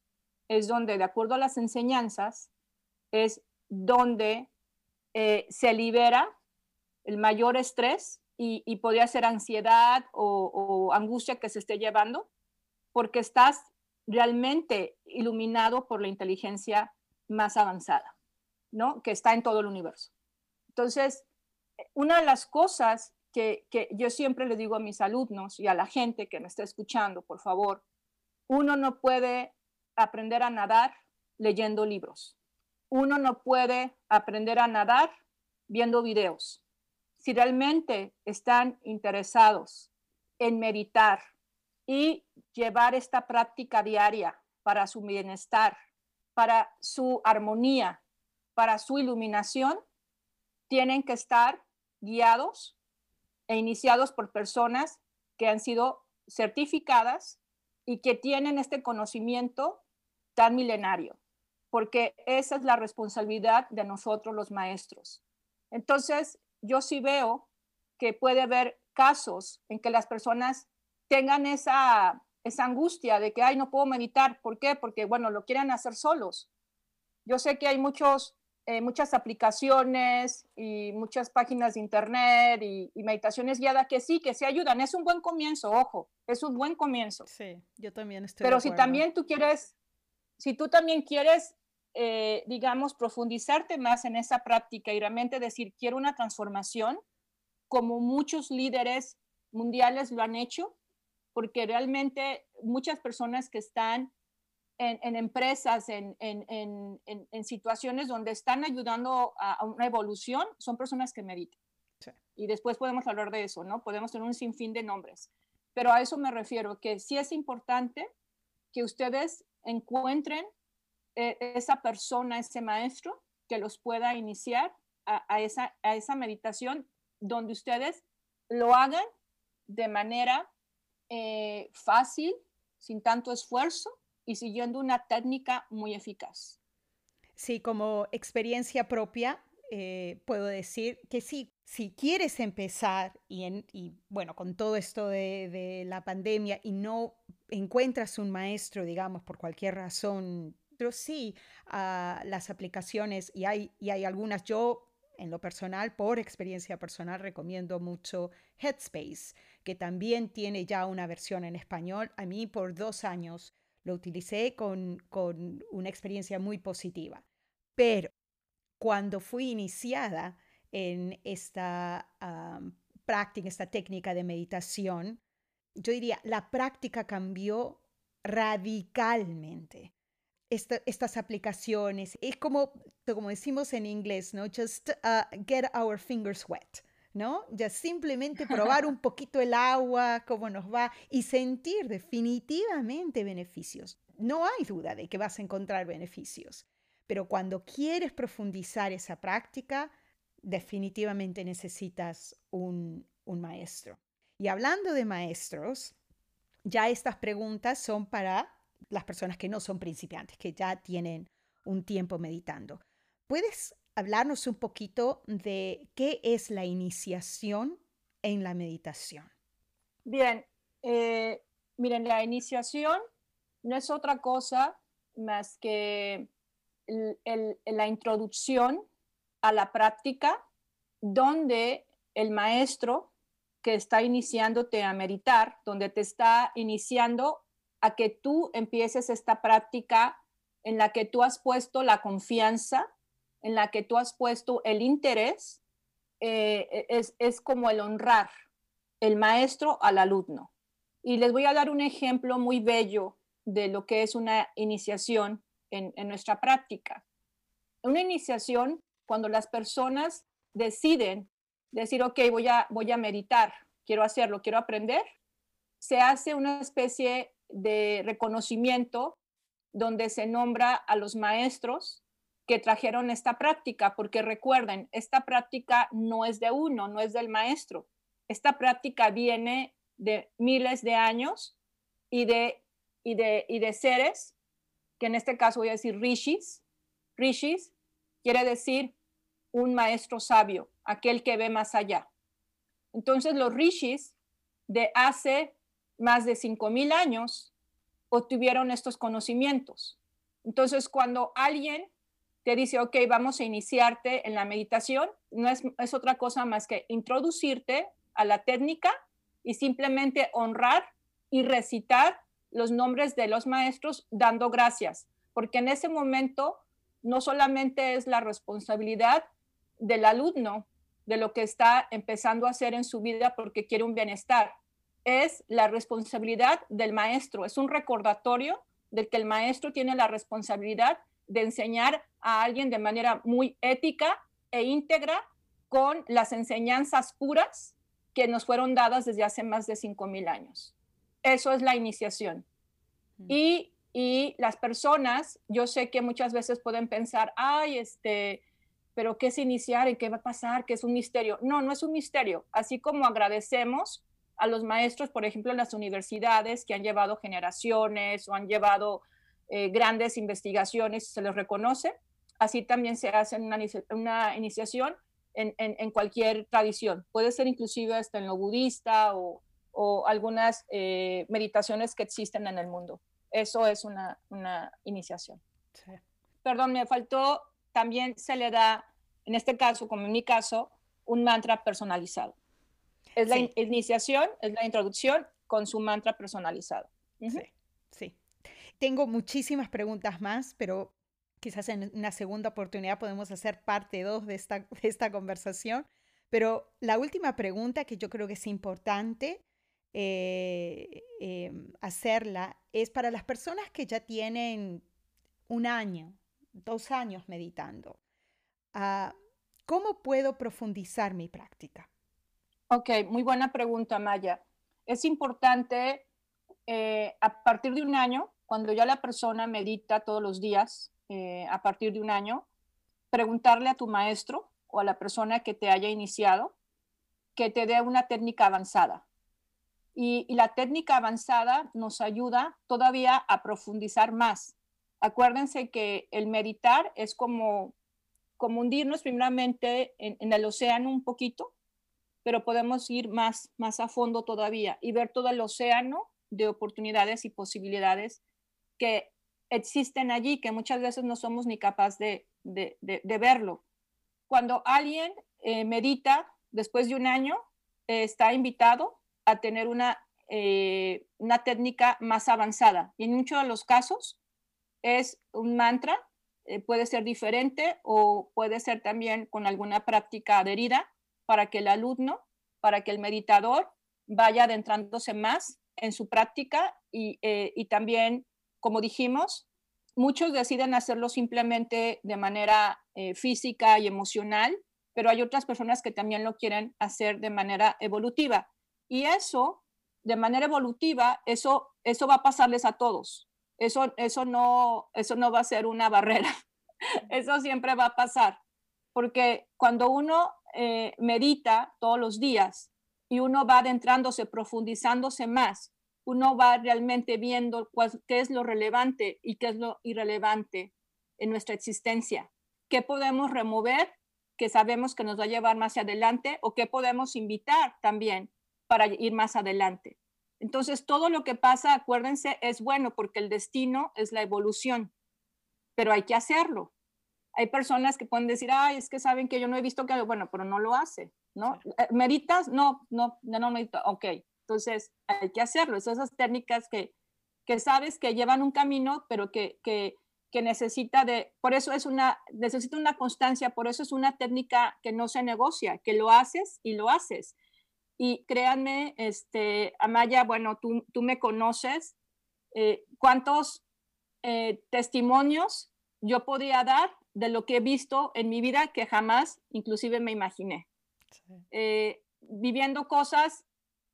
es donde, de acuerdo a las enseñanzas, es donde eh, se libera el mayor estrés y, podría ser ansiedad o, o angustia que se esté llevando, porque estás realmente iluminado por la inteligencia más avanzada. Que está en todo el universo. Entonces, una de las cosas que, yo siempre le digo a mis alumnos y a la gente que me está escuchando, por favor, uno no puede aprender a nadar leyendo libros. Uno no puede aprender a nadar viendo videos. Si realmente están interesados en meditar y llevar esta práctica diaria para su bienestar, para su armonía, para su iluminación tienen que estar guiados e iniciados por personas que han sido certificadas y que tienen este conocimiento tan milenario, porque esa es la responsabilidad de nosotros los maestros. Entonces, yo sí veo que puede haber casos en que las personas tengan esa, esa angustia de que, ay, no puedo meditar. ¿Por qué? Porque, bueno, lo quieren hacer solos. Yo sé que hay muchos eh, muchas aplicaciones y muchas páginas de internet y, meditaciones guiadas que sí, que se ayudan. Es un buen comienzo, ojo, es un buen comienzo. Sí, yo también estoy. Pero si también tú quieres, si tú también quieres, eh, digamos, profundizarte más en esa práctica y realmente decir, quiero una transformación, como muchos líderes mundiales lo han hecho, porque realmente muchas personas que están en, empresas, en, situaciones donde están ayudando a, una evolución, son personas que meditan. Y después podemos hablar de eso, ¿no? Podemos tener un sinfín de nombres. Pero a eso me refiero, que sí es importante que ustedes encuentren eh, esa persona, ese maestro, que los pueda iniciar a, esa, a esa meditación donde ustedes lo hagan de manera eh, fácil, sin tanto esfuerzo, y siguiendo una técnica muy eficaz. Sí, como experiencia propia, eh, puedo decir que sí, si quieres empezar y, bueno, con todo esto de, la pandemia y no encuentras un maestro, digamos, por cualquier razón, pero sí, uh, las aplicaciones, y hay, y hay algunas, yo en lo personal, por experiencia personal, recomiendo mucho Headspace, que también tiene ya una versión en español. A mí por dos años lo utilicé con, una experiencia muy positiva. Pero cuando fui iniciada en esta práctica, esta técnica de meditación, yo diría, la práctica cambió radicalmente. estas aplicaciones, es como, como decimos en inglés, ¿no? Just uh, get our fingers wet. ¿No? Ya simplemente probar un poquito el agua, cómo nos va y sentir definitivamente beneficios. No hay duda de que vas a encontrar beneficios, pero cuando quieres profundizar esa práctica, definitivamente necesitas un, un maestro. Y hablando de maestros, ya estas preguntas son para las personas que no son principiantes, que ya tienen un tiempo meditando. ¿Puedes hablarnos un poquito de qué es la iniciación en la meditación. Bien, eh, miren, la iniciación no es otra cosa más que la introducción a la práctica donde el maestro que está iniciándote a meditar, donde te está iniciando a que tú empieces esta práctica en la que tú has puesto la confianza, en la que tú has puesto el interés, eh, es, es como el honrar el maestro al alumno. Y les voy a dar un ejemplo muy bello de lo que es una iniciación en, nuestra práctica. Una iniciación, cuando las personas deciden decir, ok, voy a, voy a meditar, quiero hacerlo, quiero aprender, se hace una especie de reconocimiento donde se nombra a los maestros que trajeron esta práctica, porque recuerden, esta práctica no es de uno, no es del maestro. Esta práctica viene de miles de años y de, y de, y de seres, que en este caso voy a decir rishis. Rishis quiere decir un maestro sabio, aquel que ve más allá. Entonces los rishis de hace más de 5.000 años obtuvieron estos conocimientos. Entonces cuando alguien te dice, ok, vamos a iniciarte en la meditación, no es, es otra cosa más que introducirte a la técnica y simplemente honrar y recitar los nombres de los maestros dando gracias, porque en ese momento no solamente es la responsabilidad del alumno de lo que está empezando a hacer en su vida porque quiere un bienestar, es la responsabilidad del maestro, es un recordatorio de que el maestro tiene la responsabilidad de enseñar a alguien de manera muy ética e íntegra con las enseñanzas puras que nos fueron dadas desde hace más de 5.000 años. Eso es la iniciación. Mm. Y, y, las personas, yo sé que muchas veces pueden pensar, ay, este, pero ¿qué es iniciar y qué va a pasar? ¿Qué es un misterio? No, no es un misterio. Así como agradecemos a los maestros, por ejemplo, en las universidades que han llevado generaciones o han llevado eh, grandes investigaciones, se les reconoce. Así también se hace una, una iniciación en, cualquier tradición. Puede ser inclusive hasta en lo budista o, algunas eh, meditaciones que existen en el mundo. Eso es una, iniciación. Perdón, me faltó, también se le da, en este caso, como en mi caso, un mantra personalizado. Es la iniciación, es la introducción con su mantra personalizado. Sí, sí. Tengo muchísimas preguntas más, pero quizás en una segunda oportunidad podemos hacer parte 2 de esta, de esta conversación. Pero la última pregunta que yo creo que es importante eh, em, hacerla es para las personas que ya tienen un año, dos años meditando. Ah, ¿Cómo puedo profundizar mi práctica? Ok, muy buena pregunta, Maya. Es importante eh, a partir de un año, cuando ya la persona medita todos los días, eh, a partir de un año, preguntarle a tu maestro o a la persona que te haya iniciado que te dé una técnica avanzada. Y, la técnica avanzada nos ayuda todavía a profundizar más. Acuérdense que el meditar es como, como hundirnos primeramente en, en el océano un poquito, pero podemos ir más, más a fondo todavía y ver todo el océano de oportunidades y posibilidades que existen allí, que muchas veces no somos ni capaces de, verlo. Cuando alguien eh, medita después de un año, eh, está invitado a tener una, eh, una técnica más avanzada. Y en muchos de los casos es un mantra, puede ser diferente o puede ser también con alguna práctica adherida para que el alumno, para que el meditador vaya adentrándose más en su práctica y, y también como dijimos, muchos deciden hacerlo simplemente de manera eh, física y emocional, pero hay otras personas que también lo quieren hacer de manera evolutiva. Y eso, de manera evolutiva, eso, eso va a pasarles a todos. Eso, eso, no, eso no va a ser una barrera. eso siempre va a pasar. Porque cuando uno eh, medita todos los días y uno va adentrándose, profundizándose más, uno va realmente viendo qué es lo relevante y qué es lo irrelevante en nuestra existencia. ¿Qué podemos remover que sabemos que nos va a llevar más adelante o qué podemos invitar también para ir más adelante? Entonces, todo lo que pasa, acuérdense, es bueno porque el destino es la evolución, pero hay que hacerlo. Hay personas que pueden decir, ay, es que saben que yo no he visto que, bueno, pero no lo hace, ¿no? Eh, ¿Meditas? No, no, no, no medito. Ok, entonces hay que hacerlo. esas técnicas que, que sabes que llevan un camino, pero que, que, que necesita de, por eso es una, necesita una constancia, por eso es una técnica que no se negocia, que lo haces y lo haces. Y créanme, este, Amaya, bueno, tú, tú me conoces, eh, cuántos eh, testimonios yo podía dar de lo que he visto en mi vida que jamás inclusive me imaginé. Eh, viviendo cosas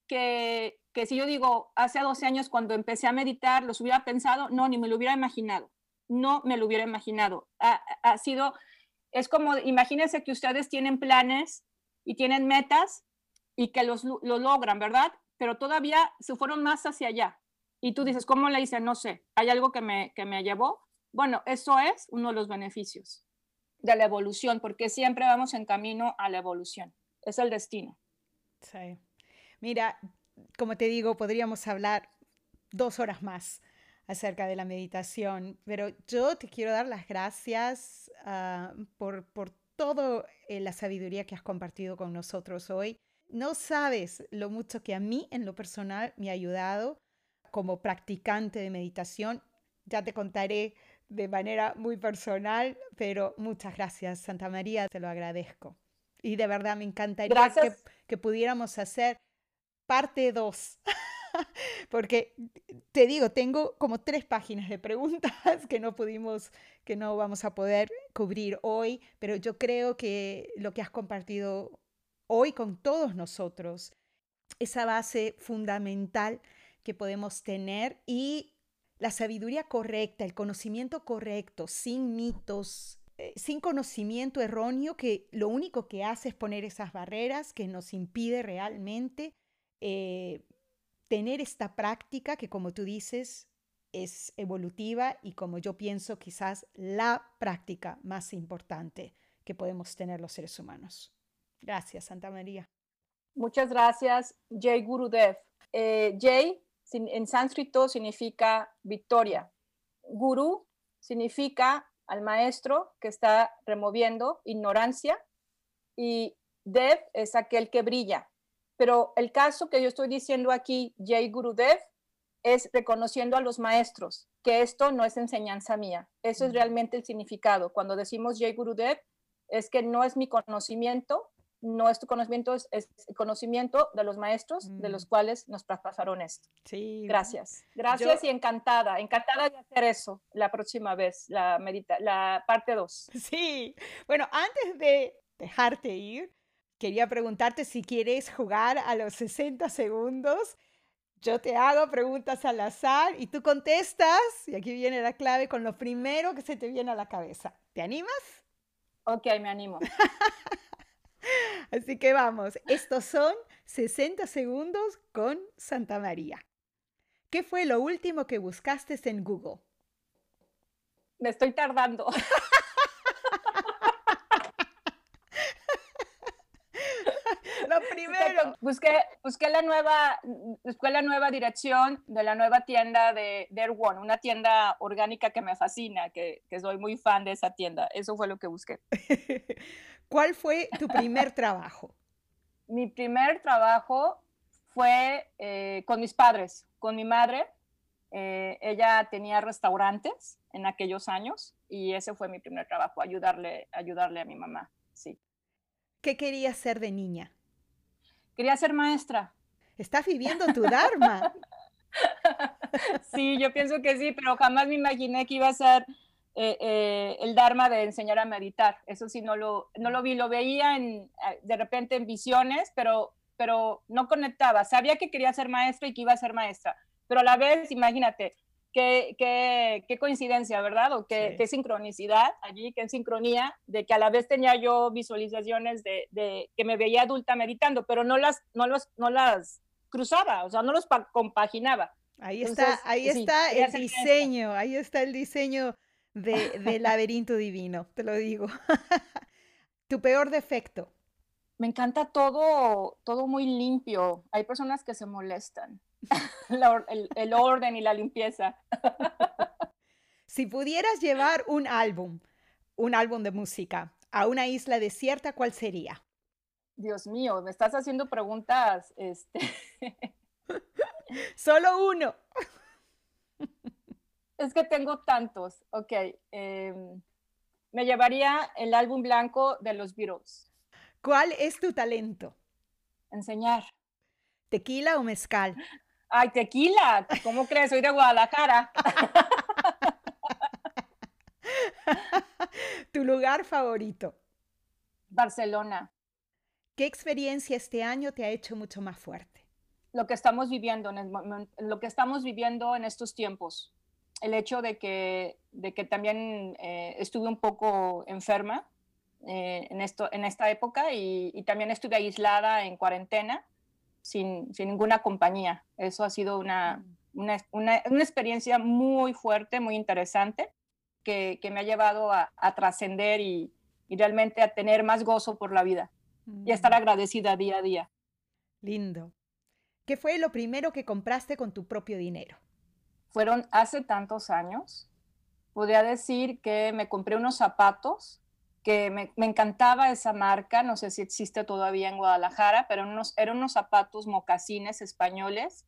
que, que si yo digo, hace 12 años cuando empecé a meditar, los hubiera pensado, no, ni me lo hubiera imaginado, no me lo hubiera imaginado. Ha, ha sido, es como, imagínense que ustedes tienen planes y tienen metas y que los, lo logran, ¿verdad? Pero todavía se fueron más hacia allá. Y tú dices, ¿cómo le hice? No sé, ¿hay algo que me, que me llevó? Bueno, eso es uno de los beneficios de la evolución, porque siempre vamos en camino a la evolución. Es el destino. Sí. Mira, como te digo, podríamos hablar dos horas más acerca de la meditación, pero yo te quiero dar las gracias uh, por, por toda eh, la sabiduría que has compartido con nosotros hoy. No sabes lo mucho que a mí en lo personal me ha ayudado como practicante de meditación. Ya te contaré de manera muy personal, pero muchas gracias, Santa María, te lo agradezco. Y de verdad me encantaría que, que, pudiéramos hacer parte 2, porque te digo, tengo como tres páginas de preguntas que no pudimos, que no vamos a poder cubrir hoy, pero yo creo que lo que has compartido hoy con todos nosotros, esa base fundamental que podemos tener y la sabiduría correcta, el conocimiento correcto, sin mitos, eh, sin conocimiento erróneo, que lo único que hace es poner esas barreras que nos impide realmente eh, tener esta práctica que, como tú dices, es evolutiva y como yo pienso, quizás la práctica más importante que podemos tener los seres humanos. Gracias, Santa María. Muchas gracias, Jay Gurudev. Eh, Jay en sánscrito significa victoria. Guru significa al maestro que está removiendo ignorancia y Dev es aquel que brilla. Pero el caso que yo estoy diciendo aquí, Jay Gurudev, es reconociendo a los maestros, que esto no es enseñanza mía. Eso es realmente el significado. Cuando decimos Jay Gurudev, es que no es mi conocimiento, no es tu conocimiento, es, conocimiento de los maestros de los mm. cuales nos traspasaron esto. Sí. Gracias. Gracias y encantada, encantada de hacer eso la próxima vez, la, medita la parte 2. Sí. Bueno, antes de dejarte ir, quería preguntarte si quieres jugar a los 60 segundos. Yo te hago preguntas al azar y tú contestas, y aquí viene la clave, con lo primero que se te viene a la cabeza. ¿Te animas? Ok, me animo. Así que vamos, estos son 60 segundos con Santa María. ¿Qué fue lo último que buscaste en Google? Me estoy tardando. lo primero. Busqué, busqué, la nueva, busqué la nueva dirección de la nueva tienda de, de One, una tienda orgánica que me fascina, que, que soy muy fan de esa tienda. Eso fue lo que busqué. ¿Cuál fue tu primer trabajo? Mi primer trabajo fue eh, con mis padres, con mi madre. Eh, ella tenía restaurantes en aquellos años y ese fue mi primer trabajo, ayudarle, ayudarle a mi mamá. Sí. ¿Qué querías ser de niña? Quería ser maestra. Estás viviendo tu Dharma. sí, yo pienso que sí, pero jamás me imaginé que iba a ser eh, eh, el Dharma de enseñar a meditar. Eso sí, no lo, no lo vi, lo veía en, de repente en visiones, pero, pero no conectaba. Sabía que quería ser maestra y que iba a ser maestra, pero a la vez, imagínate, qué, qué, qué coincidencia, ¿verdad? O qué, qué, sincronicidad allí, qué sincronía de que a la vez tenía yo visualizaciones de, de, que me veía adulta meditando, pero no las, no los, no las cruzaba, o sea, no los compaginaba. Ahí está, ahí está el diseño, ahí está el diseño de, laberinto divino, te lo digo. tu peor defecto. Me encanta todo, todo muy limpio. Hay personas que se molestan. el, orden y la limpieza. si pudieras llevar un álbum un álbum de música a una isla desierta, ¿cuál sería? Dios mío, me estás haciendo preguntas. Este... Solo uno. es que tengo tantos. Ok. Em, me llevaría el álbum blanco de los Beatles. ¿Cuál es tu talento? Enseñar. ¿Tequila o mezcal? Ay, tequila. ¿Cómo crees? Soy de Guadalajara. ¿Tu lugar favorito? Barcelona. ¿Qué experiencia este año te ha hecho mucho más fuerte? Lo que estamos viviendo en lo que estamos viviendo en estos tiempos. El hecho de que, de que también eh, estuve un poco enferma eh, en, esto, en esta época y, también estuve aislada en cuarentena sin, sin ninguna compañía. Eso ha sido una, una, una, una experiencia muy fuerte, muy interesante, que, que me ha llevado a, a trascender y, y realmente a tener más gozo por la vida y a estar agradecida día a día. Lindo. ¿Qué fue lo primero que compraste con tu propio dinero? Fueron hace tantos años. Podría decir que me compré unos zapatos que me, me, encantaba esa marca, no sé si existe todavía en Guadalajara, pero unos, eran unos zapatos mocasines españoles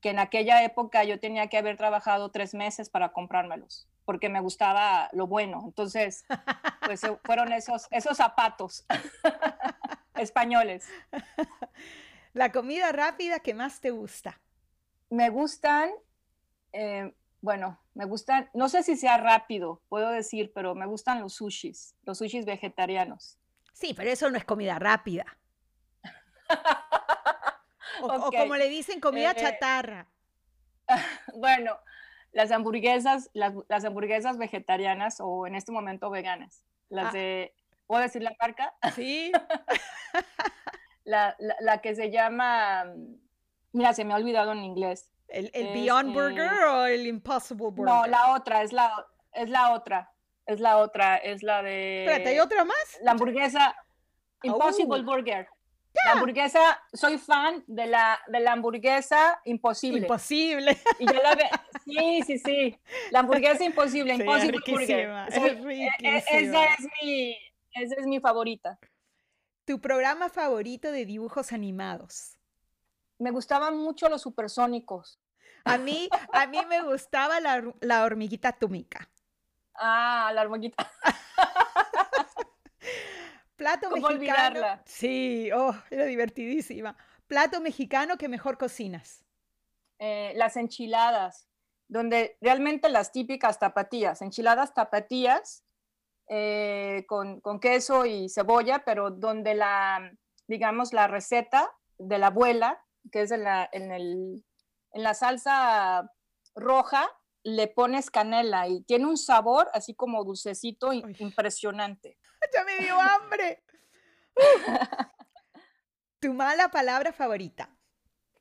que en aquella época yo tenía que haber trabajado tres meses para comprármelos porque me gustaba lo bueno. Entonces, pues eh, fueron esos, esos zapatos españoles. La comida rápida que más te gusta. Me gustan, eh, bueno, me gustan, no sé si sea rápido, puedo decir, pero me gustan los sushis, los sushis vegetarianos. Sí, pero eso no es comida rápida. o, como le dicen, comida eh, chatarra. bueno, las hamburguesas, las, hamburguesas vegetarianas o en este momento veganas. Las ah. de, ¿puedo decir la marca? Sí. la, la, que se llama, mira, se me ha olvidado en inglés. ¿El, Beyond Burger eh, o el Impossible Burger? No, la otra, es la, es la otra. Es la otra, es la de... Espérate, ¿hay otra más? La hamburguesa Impossible oh. Burger. La hamburguesa, soy fan de la, de la hamburguesa imposible. Imposible. Y yo la ve, sí, sí, sí. La hamburguesa imposible, imposible burger. Es e, e, esa, es mi, esa es mi favorita. ¿Tu programa favorito de dibujos animados? Me gustaban mucho los supersónicos. A mí, a mí me gustaba la, la hormiguita atómica. Ah, la hormiguita. Plato mexicano. Sí, oh, era divertidísima. Plato mexicano que mejor cocinas. Eh, las enchiladas, donde realmente las típicas tapatías, enchiladas tapatías eh, con, queso y cebolla, pero donde la, digamos, la receta de la abuela, que es en la, en el, en la salsa roja, le pones canela y tiene un sabor así como dulcecito impresionante. ya me dio hambre. ¿Tu mala palabra favorita?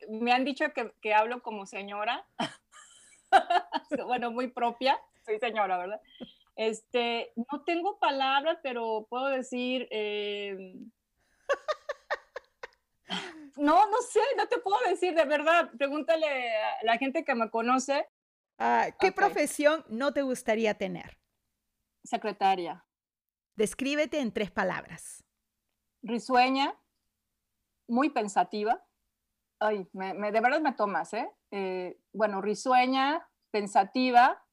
Me han dicho que, hablo como señora. bueno, muy propia. Soy señora, ¿verdad? Este, no tengo palabra, pero puedo decir. Em, no, no sé, no te puedo decir de verdad. Pregúntale a la gente que me conoce. Ah, ¿Qué profesión no te gustaría tener? Secretaria. Descríbete en tres palabras. Risueña, muy pensativa. Ay, me, de verdad me tomas, ¿eh? ¿eh? Bueno, risueña, pensativa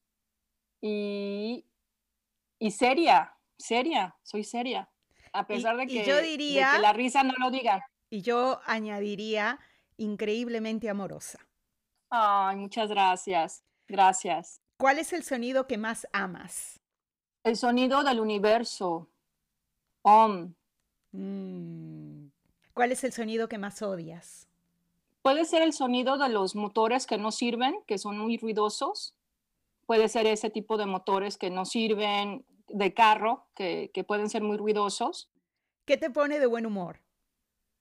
y, y seria, seria, soy seria. A pesar de, que, yo diría, la risa no lo diga. Y yo añadiría increíblemente amorosa. Ay, muchas gracias. Gracias. ¿Cuál es el sonido que más amas? El sonido del universo. Om. Mm. ¿Cuál es el sonido que más odias? Puede ser el sonido de los motores que no sirven, que son muy ruidosos. Puede ser ese tipo de motores que no sirven de carro, que, pueden ser muy ruidosos. ¿Qué te pone de buen humor?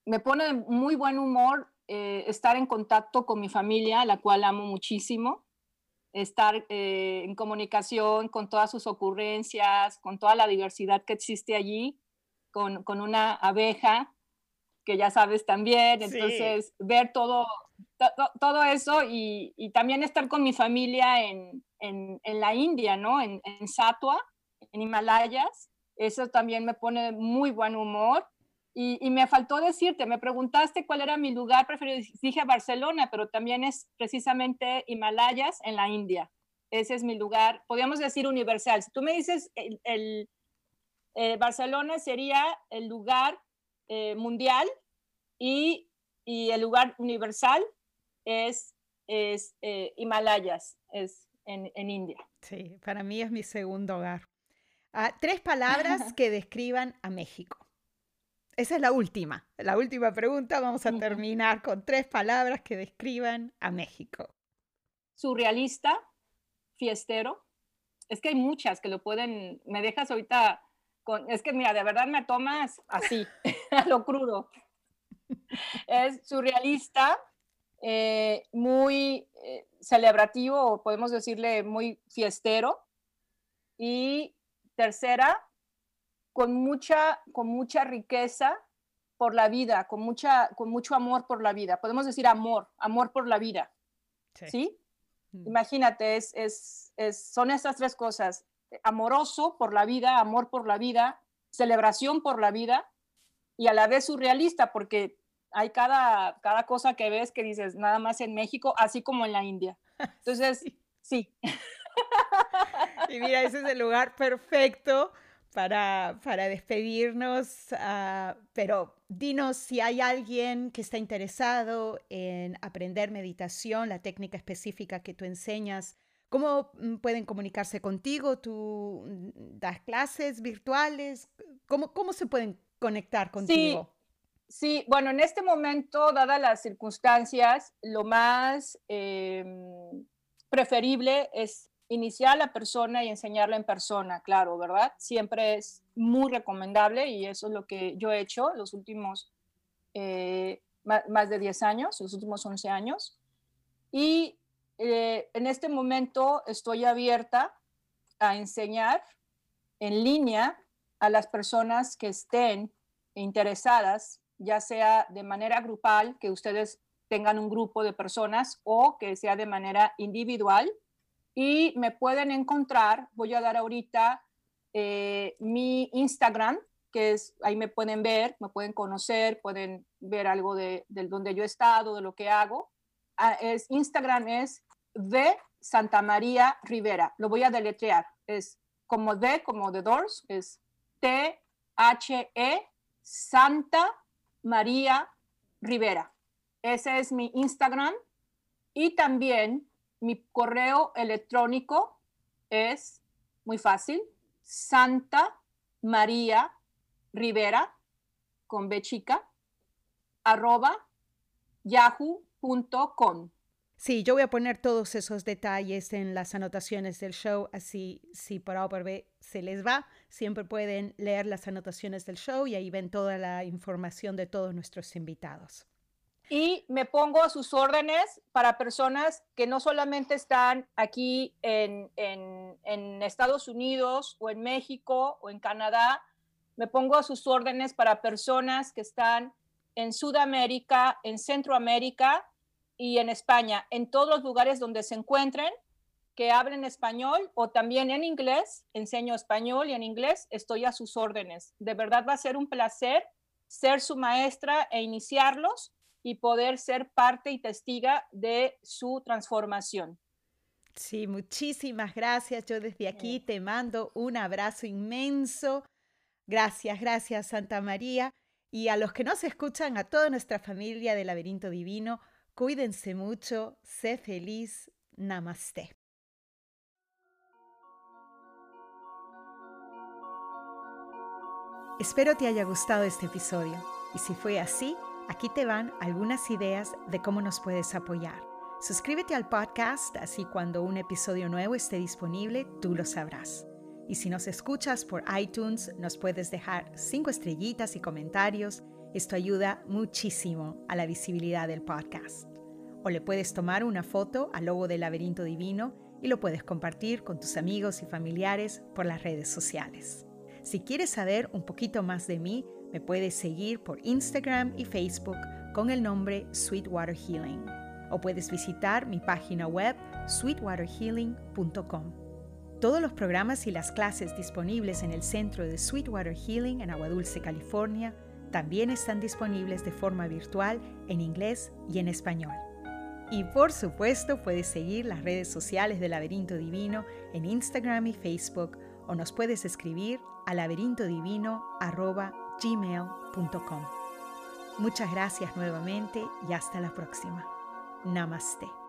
Me pone de muy buen humor eh, estar en contacto con mi familia, la cual amo muchísimo estar eh, en comunicación con todas sus ocurrencias, con toda la diversidad que existe allí, con, con una abeja, que ya sabes también, entonces ver todo, todo eso y, y, también estar con mi familia en, en, en la India, ¿no? En, en Satua, en Himalayas. Eso también me pone muy buen humor. Y, me faltó decirte, me preguntaste cuál era mi lugar preferido. Dije Barcelona, pero también es precisamente Himalayas en la India. Ese es mi lugar, podríamos decir universal. Si tú me dices, el, eh, Barcelona sería el lugar eh, mundial y, y, el lugar universal es, es eh, Himalayas, es en, en, India. Sí, para mí es mi segundo hogar. Ah, tres palabras que describan a México. Esa es la última, la última pregunta. Vamos a terminar con tres palabras que describan a México. Surrealista, fiestero. Es que hay muchas que lo pueden, me dejas ahorita con, es que mira, de verdad me tomas así, a lo crudo. Es surrealista, eh, muy eh, celebrativo, podemos decirle muy fiestero. Y tercera, con mucha, con mucha riqueza por la vida, con, mucha, con mucho amor por la vida. Podemos decir amor, amor por la vida. ¿Sí? Mm. Imagínate, es, es, es, son estas tres cosas. Amoroso por la vida, amor por la vida, celebración por la vida y a la vez surrealista porque hay cada, cada cosa que ves que dices nada más en México, así como en la India. Entonces, sí. Y mira, ese es el lugar perfecto para, para despedirnos, ah, pero dinos si hay alguien que está interesado en aprender meditación, la técnica específica que tú enseñas, ¿cómo mm, pueden comunicarse contigo? ¿Tú mm, das clases virtuales? ¿Cómo, cómo se pueden conectar contigo? Sí. bueno, en este momento, dadas las circunstancias, lo más em, preferible es iniciar a la persona y enseñarla en persona, claro, ¿verdad? Siempre es muy recomendable y eso es lo que yo he hecho los últimos eh, más, de 10 años, los últimos 11 años. Y eh, en este momento estoy abierta a enseñar en línea a las personas que estén interesadas, ya sea de manera grupal, que ustedes tengan un grupo de personas o que sea de manera individual y me pueden encontrar, voy a dar ahorita eh, mi Instagram, que es, ahí me pueden ver, me pueden conocer, pueden ver algo de, donde yo he estado, de lo que hago. Ah, es, Instagram es de Santa María Rivera. Lo voy a deletrear. Es como de, como de Doors, es T-H-E Santa María Rivera. Ese es mi Instagram. Y también mi correo electrónico es muy fácil, Santa María Rivera, con B chica, arroba yahoo.com. Sí, yo voy a poner todos esos detalles en las anotaciones del show, así si por A o por B se les va, siempre pueden leer las anotaciones del show y ahí ven toda la información de todos nuestros invitados y me pongo a sus órdenes para personas que no solamente están aquí en, Estados Unidos o en México o en Canadá, me pongo a sus órdenes para personas que están en Sudamérica, en Centroamérica y en España, en todos los lugares donde se encuentren, que hablen español o también en inglés, enseño español y en inglés, estoy a sus órdenes. De verdad va a ser un placer ser su maestra e iniciarlos y poder ser parte y testiga de su transformación. Sí, muchísimas gracias. Yo desde aquí te mando un abrazo inmenso. Gracias, gracias Santa María. Y a los que nos escuchan, a toda nuestra familia del laberinto divino, cuídense mucho, sé feliz, namaste. Espero te haya gustado este episodio y si fue así, Aquí te van algunas ideas de cómo nos puedes apoyar. Suscríbete al podcast, así cuando un episodio nuevo esté disponible, tú lo sabrás. Y si nos escuchas por iTunes, nos puedes dejar cinco estrellitas y comentarios. Esto ayuda muchísimo a la visibilidad del podcast. O le puedes tomar una foto al logo del laberinto divino y lo puedes compartir con tus amigos y familiares por las redes sociales. Si quieres saber un poquito más de mí, me puedes seguir por Instagram y Facebook con el nombre Sweetwater Healing o puedes visitar mi página web sweetwaterhealing.com. Todos los programas y las clases disponibles en el Centro de Sweetwater Healing en Agua Dulce, California, también están disponibles de forma virtual en inglés y en español. Y por supuesto puedes seguir las redes sociales de Laberinto Divino en Instagram y Facebook o nos puedes escribir a laberintodivino.gmail.com. Muchas gracias nuevamente y hasta la próxima. Namaste.